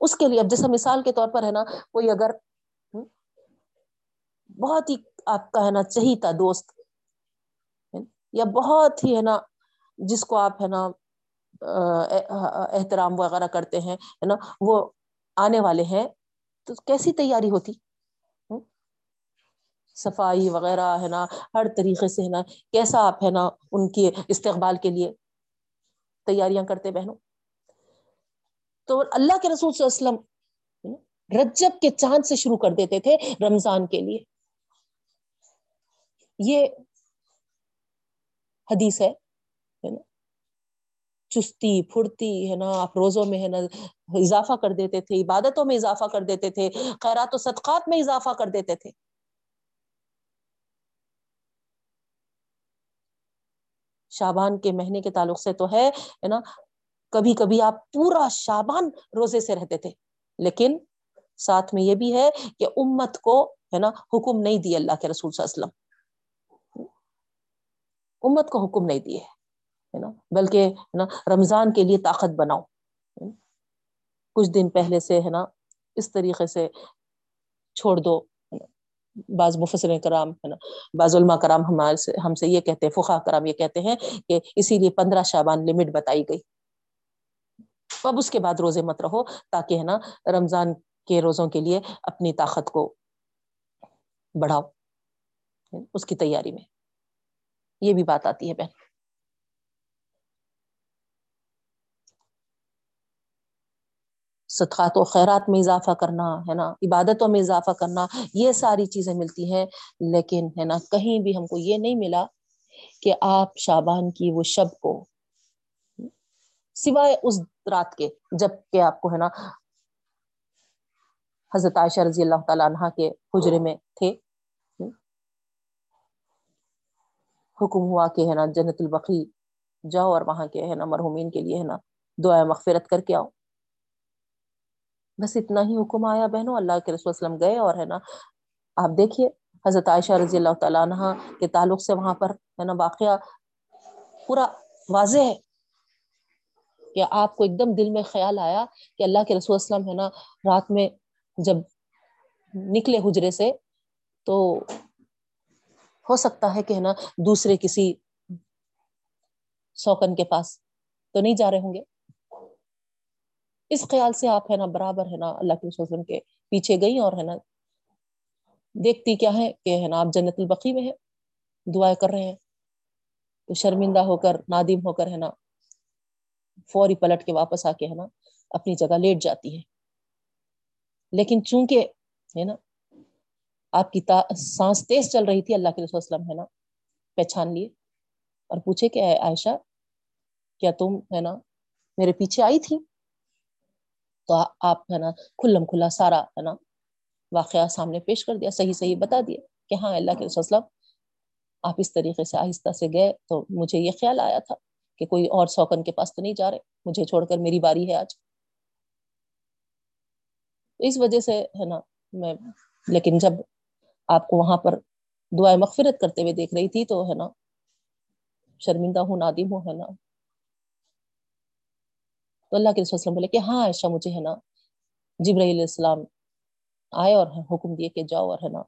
اس کے لیے اب جیسا مثال کے طور پر ہے نا، کوئی اگر بہت ہی آپ کا ہے نا چہیتا دوست۔ یا بہت ہی ہے نا جس کو آپ ہے نا احترام وغیرہ کرتے ہیں، ہے نا، وہ آنے والے ہیں۔ تو کیسی تیاری ہوتی؟ صفائی وغیرہ ہے نا، ہر طریقے سے ہے نا، کیسا آپ ہے نا ان کے استقبال کے لیے تیاریاں کرتے بہنوں؟ تو اللہ کے رسول صلی اللہ علیہ وسلم رجب کے چاند سے شروع کر دیتے تھے رمضان کے لیے۔ یہ حدیث ہے چستی، پھرتی، ہے نا؟ آپ روزوں میں، ہے نا، اضافہ کر دیتے تھے، عبادتوں میں اضافہ کر دیتے تھے، خیرات و صدقات میں اضافہ کر دیتے تھے۔ شابان کے مہینے کے تعلق سے تو ہے نا؟ کبھی کبھی آپ پورا شابان روزے سے رہتے تھے، لیکن ساتھ میں یہ بھی ہے کہ امت کو، ہے نا، حکم نہیں دی اللہ کے رسول صلی اللہ علیہ وسلم۔ امت کو حکم نہیں دیے، ہے نا؟ بلکہ نا، رمضان کے لیے طاقت بناؤ۔ کچھ دن پہلے سے، ہے نا، اس طریقے سے چھوڑ دو۔ بعض مفسر کرام، ہے نا، بعض علماء کرام ہمارے سے، ہم سے یہ کہتے ہیں فخا کرام یہ کہتے ہیں کہ اسی لیے پندرہ شابان لمٹ بتائی گئی۔ اب اس کے بعد روزے مت رہو تاکہ، ہے نا، رمضان کے روزوں کے لیے اپنی طاقت کو بڑھاؤ۔ اس کی تیاری میں۔ یہ بھی بات آتی ہے بہن۔ صدقات و خیرات میں اضافہ کرنا، ہے نا، عبادتوں میں اضافہ کرنا، یہ ساری چیزیں ملتی ہیں۔ لیکن، ہے نا، کہیں بھی ہم کو یہ نہیں ملا کہ آپ شابان کی وہ شب کو، سوائے اس رات کے، جبکہ آپ کو، ہے نا، حضرت عائشہ رضی اللہ تعالیٰ عنہ کے حجرے میں تھے۔ حکم ہوا کہ ہے نا جنت البقی جاؤ اور وہاں کے ہے نا مرحومین کے لیے ہے نا دعا مغفرت کر کے آؤ۔ بس اتنا ہی حکم آیا بہنوں، اللہ کے رسول وسلم گئے اور ہے نا آپ دیکھیے حضرت عائشہ رضی اللہ تعالیٰ عنہ کے تعلق سے وہاں پر ہے نا واقعہ پورا واضح ہے کہ آپ کو ایک دم دل میں خیال آیا کہ اللہ کے رسول وسلم ہے نا رات میں جب نکلے حجرے سے تو ہو سکتا ہے کہ ہے نا دوسرے کسی سوکن کے پاس تو نہیں جا رہے ہوں گے؟ اس خیال سے آپ ہے نا برابر ہے نا اللہ کے وسلم کے پیچھے گئی اور ہے نا دیکھتی کیا ہے کہ ہے نا آپ جنت البقی میں ہے دعائیں کر رہے ہیں، تو شرمندہ ہو کر، نادم ہو کر ہے نا فوری پلٹ کے واپس آ کے ہے نا اپنی جگہ لیٹ جاتی ہے۔ لیکن چونکہ ہے نا آپ کی سانس تیز چل رہی تھی، اللہ کے رسول وسلم، ہے نا؟ پہچان لیے اور پوچھے کہ عائشہ، کیا تم، ہے نا، میرے پیچھے آئی تھی؟ تو آپ، ہے نا، کھلم کھلا سارا، ہے نا، واقعہ سامنے پیش کر دیا، صحیح صحیح بتا دیا کہ ہاں اللہ کے وسلم، آپ اس طریقے سے آہستہ سے گئے تو مجھے یہ خیال آیا تھا کہ کوئی اور سوکن کے پاس تو نہیں جا رہے، مجھے چھوڑ کر میری باری ہے آج۔ اس وجہ سے، ہے نا، میں، لیکن جب آپ کو وہاں پر دعائیں مغفرت کرتے ہوئے دیکھ رہی تھی تو ہے نا، شرمندہ ہوں، نادم ہوں، ہے نا۔ تو اللہ کے وسلم بولے کہ ہاں ایسا مجھے ہے نا جبرائیل علیہ السلام آئے اور حکم دیے کہ جاؤ اور ہے نا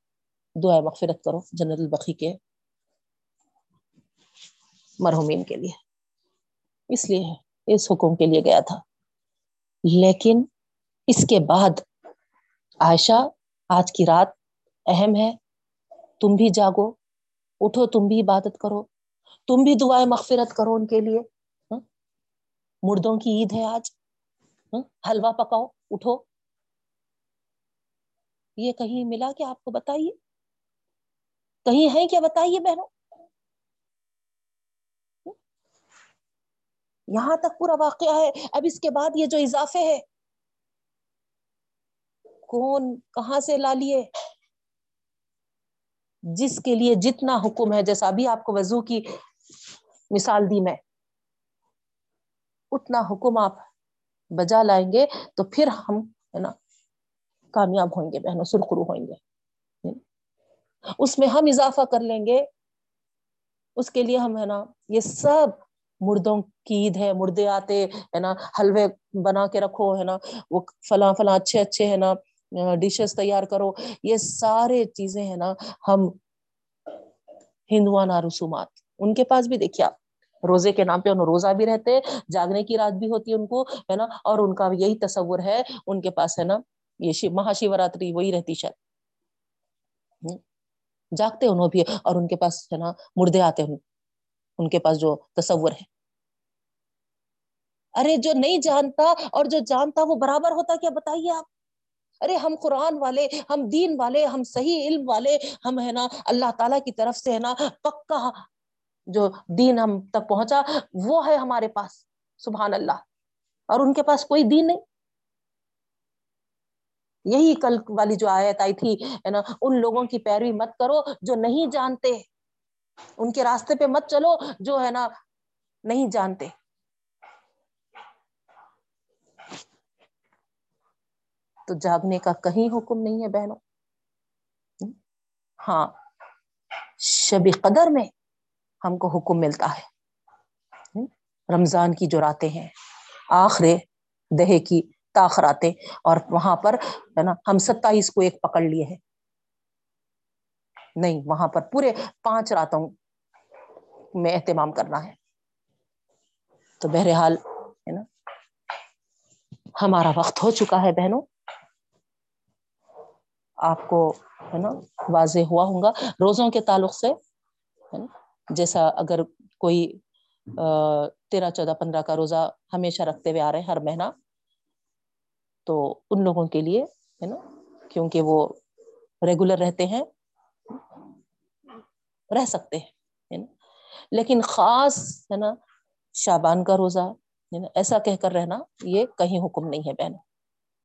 دعائیں مغفرت کرو جنرل البقی کے مرحومین کے لیے۔ اس لیے اس حکم کے لیے گیا تھا۔ لیکن اس کے بعد عائشہ آج کی رات اہم ہے۔ تم بھی جاگو، اٹھو، تم بھی عبادت کرو۔ تم بھی دعائیں مغفرت کرو ان کے لیے۔ مردوں کی عید ہے آج۔ حلوا پکاؤ، اٹھو۔ یہ کہیں ملا کہ آپ کو بتائیے؟ کہیں ہے کیا بتائیے بہنوں؟ یہاں تک پورا واقعہ ہے۔ اب اس کے بعد یہ جو اضافے ہے کون کہاں سے لا لیے؟ جس کے لیے جتنا حکم ہے، جیسا ابھی آپ کو وضو کی مثال دی میں، اتنا حکم آپ بجا لائیں گے تو پھر ہم ہے نا کامیاب ہوئیں گے بہنوں، سرخرو ہوئیں گے۔ اس میں ہم اضافہ کر لیں گے۔ اس کے لیے ہم ہے نا یہ سب مردوں کی عید ہے، مردے آتے ہے نا، حلوے بنا کے رکھو ہے نا، وہ فلاں فلاں اچھے اچھے ہے نا ڈشز تیار کرو۔ یہ سارے چیزیں ہے نا، ہم ہندوانہ رسومات۔ ان کے پاس بھی دیکھیے آپ، روزے کے نام پہ انہیں روزہ بھی رہتے، جاگنے کی رات بھی ہوتی ہے ان کو، ہے نا؟ اور ان کا یہی تصور ہے، ان کے پاس ہے نا، یہ مہا شیوراتری وہی رہتی شاید۔ جاگتے انہوں بھی اور ان کے پاس ہے نا، مردے آتے ہوں، ان کے پاس جو تصور ہے۔ ارے، جو نہیں جانتا اور جو جانتا وہ برابر ہوتا، کیا بتائیے آپ؟ ارے ہم قرآن والے، ہم دین والے، ہم صحیح علم والے، ہم ہے نا اللہ تعالی کی طرف سے ہے نا پکا جو دین ہم تک پہنچا، وہ ہے ہمارے پاس، سبحان اللہ۔ اور ان کے پاس کوئی دین نہیں۔ یہی کل والی جو آیت آئی تھی، ہے نا، ان لوگوں کی پیروی مت کرو جو نہیں جانتے۔ ان کے راستے پہ مت چلو جو ہے نا نہیں جانتے۔ تو جاگنے کا کہیں حکم نہیں ہے بہنوں۔ ہاں شب قدر میں ہم کو حکم ملتا ہے۔ رمضان کی جو راتیں ہیں آخر دہے کی تاخر آتے اور وہاں پر ہے نا، ہم ستائیس کو ایک پکڑ لیے ہیں۔ نہیں، وہاں پر پورے پانچ راتوں میں اہتمام کرنا ہے۔ تو بہرحال ہے نا، ہمارا وقت ہو چکا ہے بہنوں۔ آپ کو، ہے نا، واضح ہوا ہوں گا روزوں کے تعلق سے، ہے نا، جیسا اگر کوئی تیرہ، چودہ، پندرہ کا روزہ ہمیشہ رکھتے ہوئے آ رہے ہیں ہر مہینہ، تو ان لوگوں کے لیے، ہے نا، کیونکہ وہ ریگولر رہتے ہیں، رہ سکتے ہیں لیکن خاص، ہے نا شابان کا روزہ ایسا کہہ کر رہنا، یہ کہیں حکم نہیں ہے بہن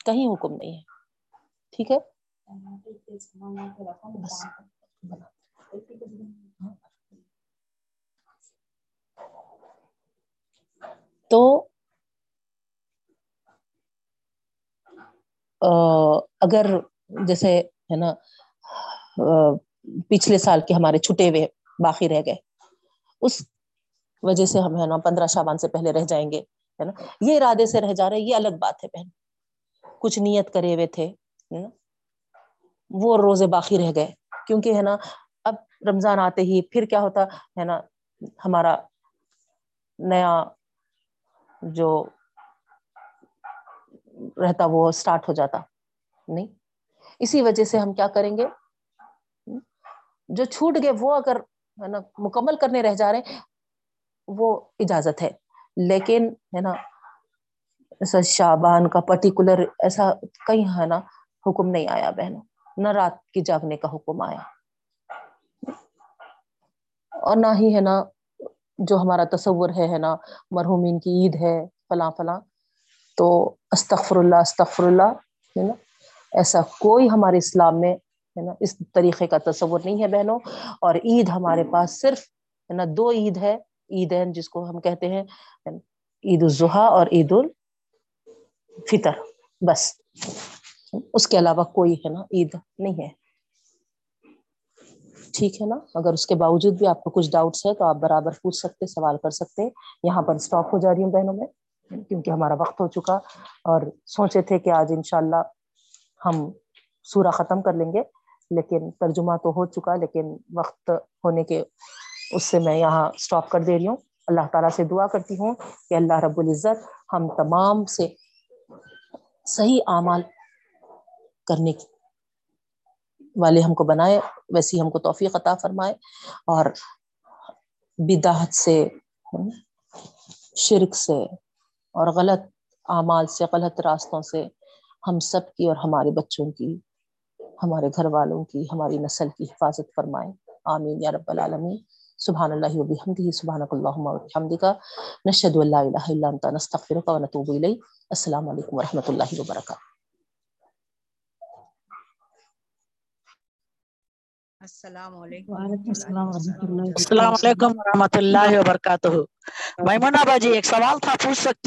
کہیں حکم نہیں ہے، ٹھیک ہے؟ تو اگر جیسے، ہے نا پچھلے سال کے ہمارے چھٹے ہوئے باقی رہ گئے، اس وجہ سے ہم، ہے نا، پندرہ شابان سے پہلے رہ جائیں گے، ہے نا، یہ ارادے سے رہ جا رہے، یہ الگ بات ہے بہن، کچھ نیت کرے ہوئے تھے وہ روزے باقی رہ گئے۔ کیونکہ ہے نا، اب رمضان آتے ہی پھر کیا ہوتا ہے نا، ہمارا نیا جو رہتا وہ اسٹارٹ ہو جاتا۔ نہیں؟ اسی وجہ سے ہم کیا کریں گے؟ جو چھوٹ گئے وہ اگر ہے نا مکمل کرنے رہ جا رہے وہ اجازت ہے۔ لیکن ہے نا ایسا شابان کا پرٹیکولر ایسا کہیں ہے نا، حکم نہیں آیا بہنوں۔ نہ رات کی جاگنے کا حکم آیا۔ اور نہ ہی ہے نا جو ہمارا تصور ہے ہے نا، مرحومین کی عید ہے، فلاں فلاں۔ تو استغفر اللہ استغفر اللہ، ہے نا۔ ایسا کوئی ہمارے اسلام میں، ہے نا، اس طریقے کا تصور نہیں ہے بہنوں۔ اور عید ہمارے پاس صرف، ہے نا، دو عید ہے۔ عیدین جس کو ہم کہتے ہیں عید الضحیٰ اور عید الفطر، بس۔ اس کے علاوہ کوئی ہے نا، عید نہیں ہے۔ ٹھیک ہے نا؟ اگر اس کے باوجود بھی آپ کو کچھ ڈاؤٹس ہے تو آپ برابر پوچھ سکتے، سوال کر سکتے۔ یہاں پر اسٹاپ ہو جا رہی ہوں بہنوں میں، کیونکہ ہمارا وقت ہو چکا۔ اور سوچے تھے کہ آج انشاءاللہ ہم سورہ ختم کر لیں گے، لیکن ترجمہ تو ہو چکا، لیکن وقت ہونے کے اس سے میں یہاں اسٹاپ کر دے رہی ہوں۔ اللہ تعالیٰ سے دعا کرتی ہوں کہ اللہ رب العزت ہم تمام سے صحیح اعمال کرنے کی والے ہم کو بنائے، ویسی ہم کو توفیق عطا فرمائے اور بداحت سے، شرک سے اور غلط اعمال سے، غلط راستوں سے ہم سب کی اور ہمارے بچوں کی، ہمارے گھر والوں کی، ہماری نسل کی حفاظت فرمائے۔ آمین یا رب العالمین۔ سبحان اللہ و بحمدہ سبحانک اللہم و بحمدک۔ نشہد ان لا الہ الا انت، نستغفرک و نتوب الیک۔ السلام علیکم و رحمۃ اللہ وبرکاتہ۔ السلام علیکم وعلیکم السلام ورحمۃ اللہ السلام علیکم ورحمۃ اللہ وبرکاتہ۔ میمونہ باجی ایک سوال تھا پوچھ سکتی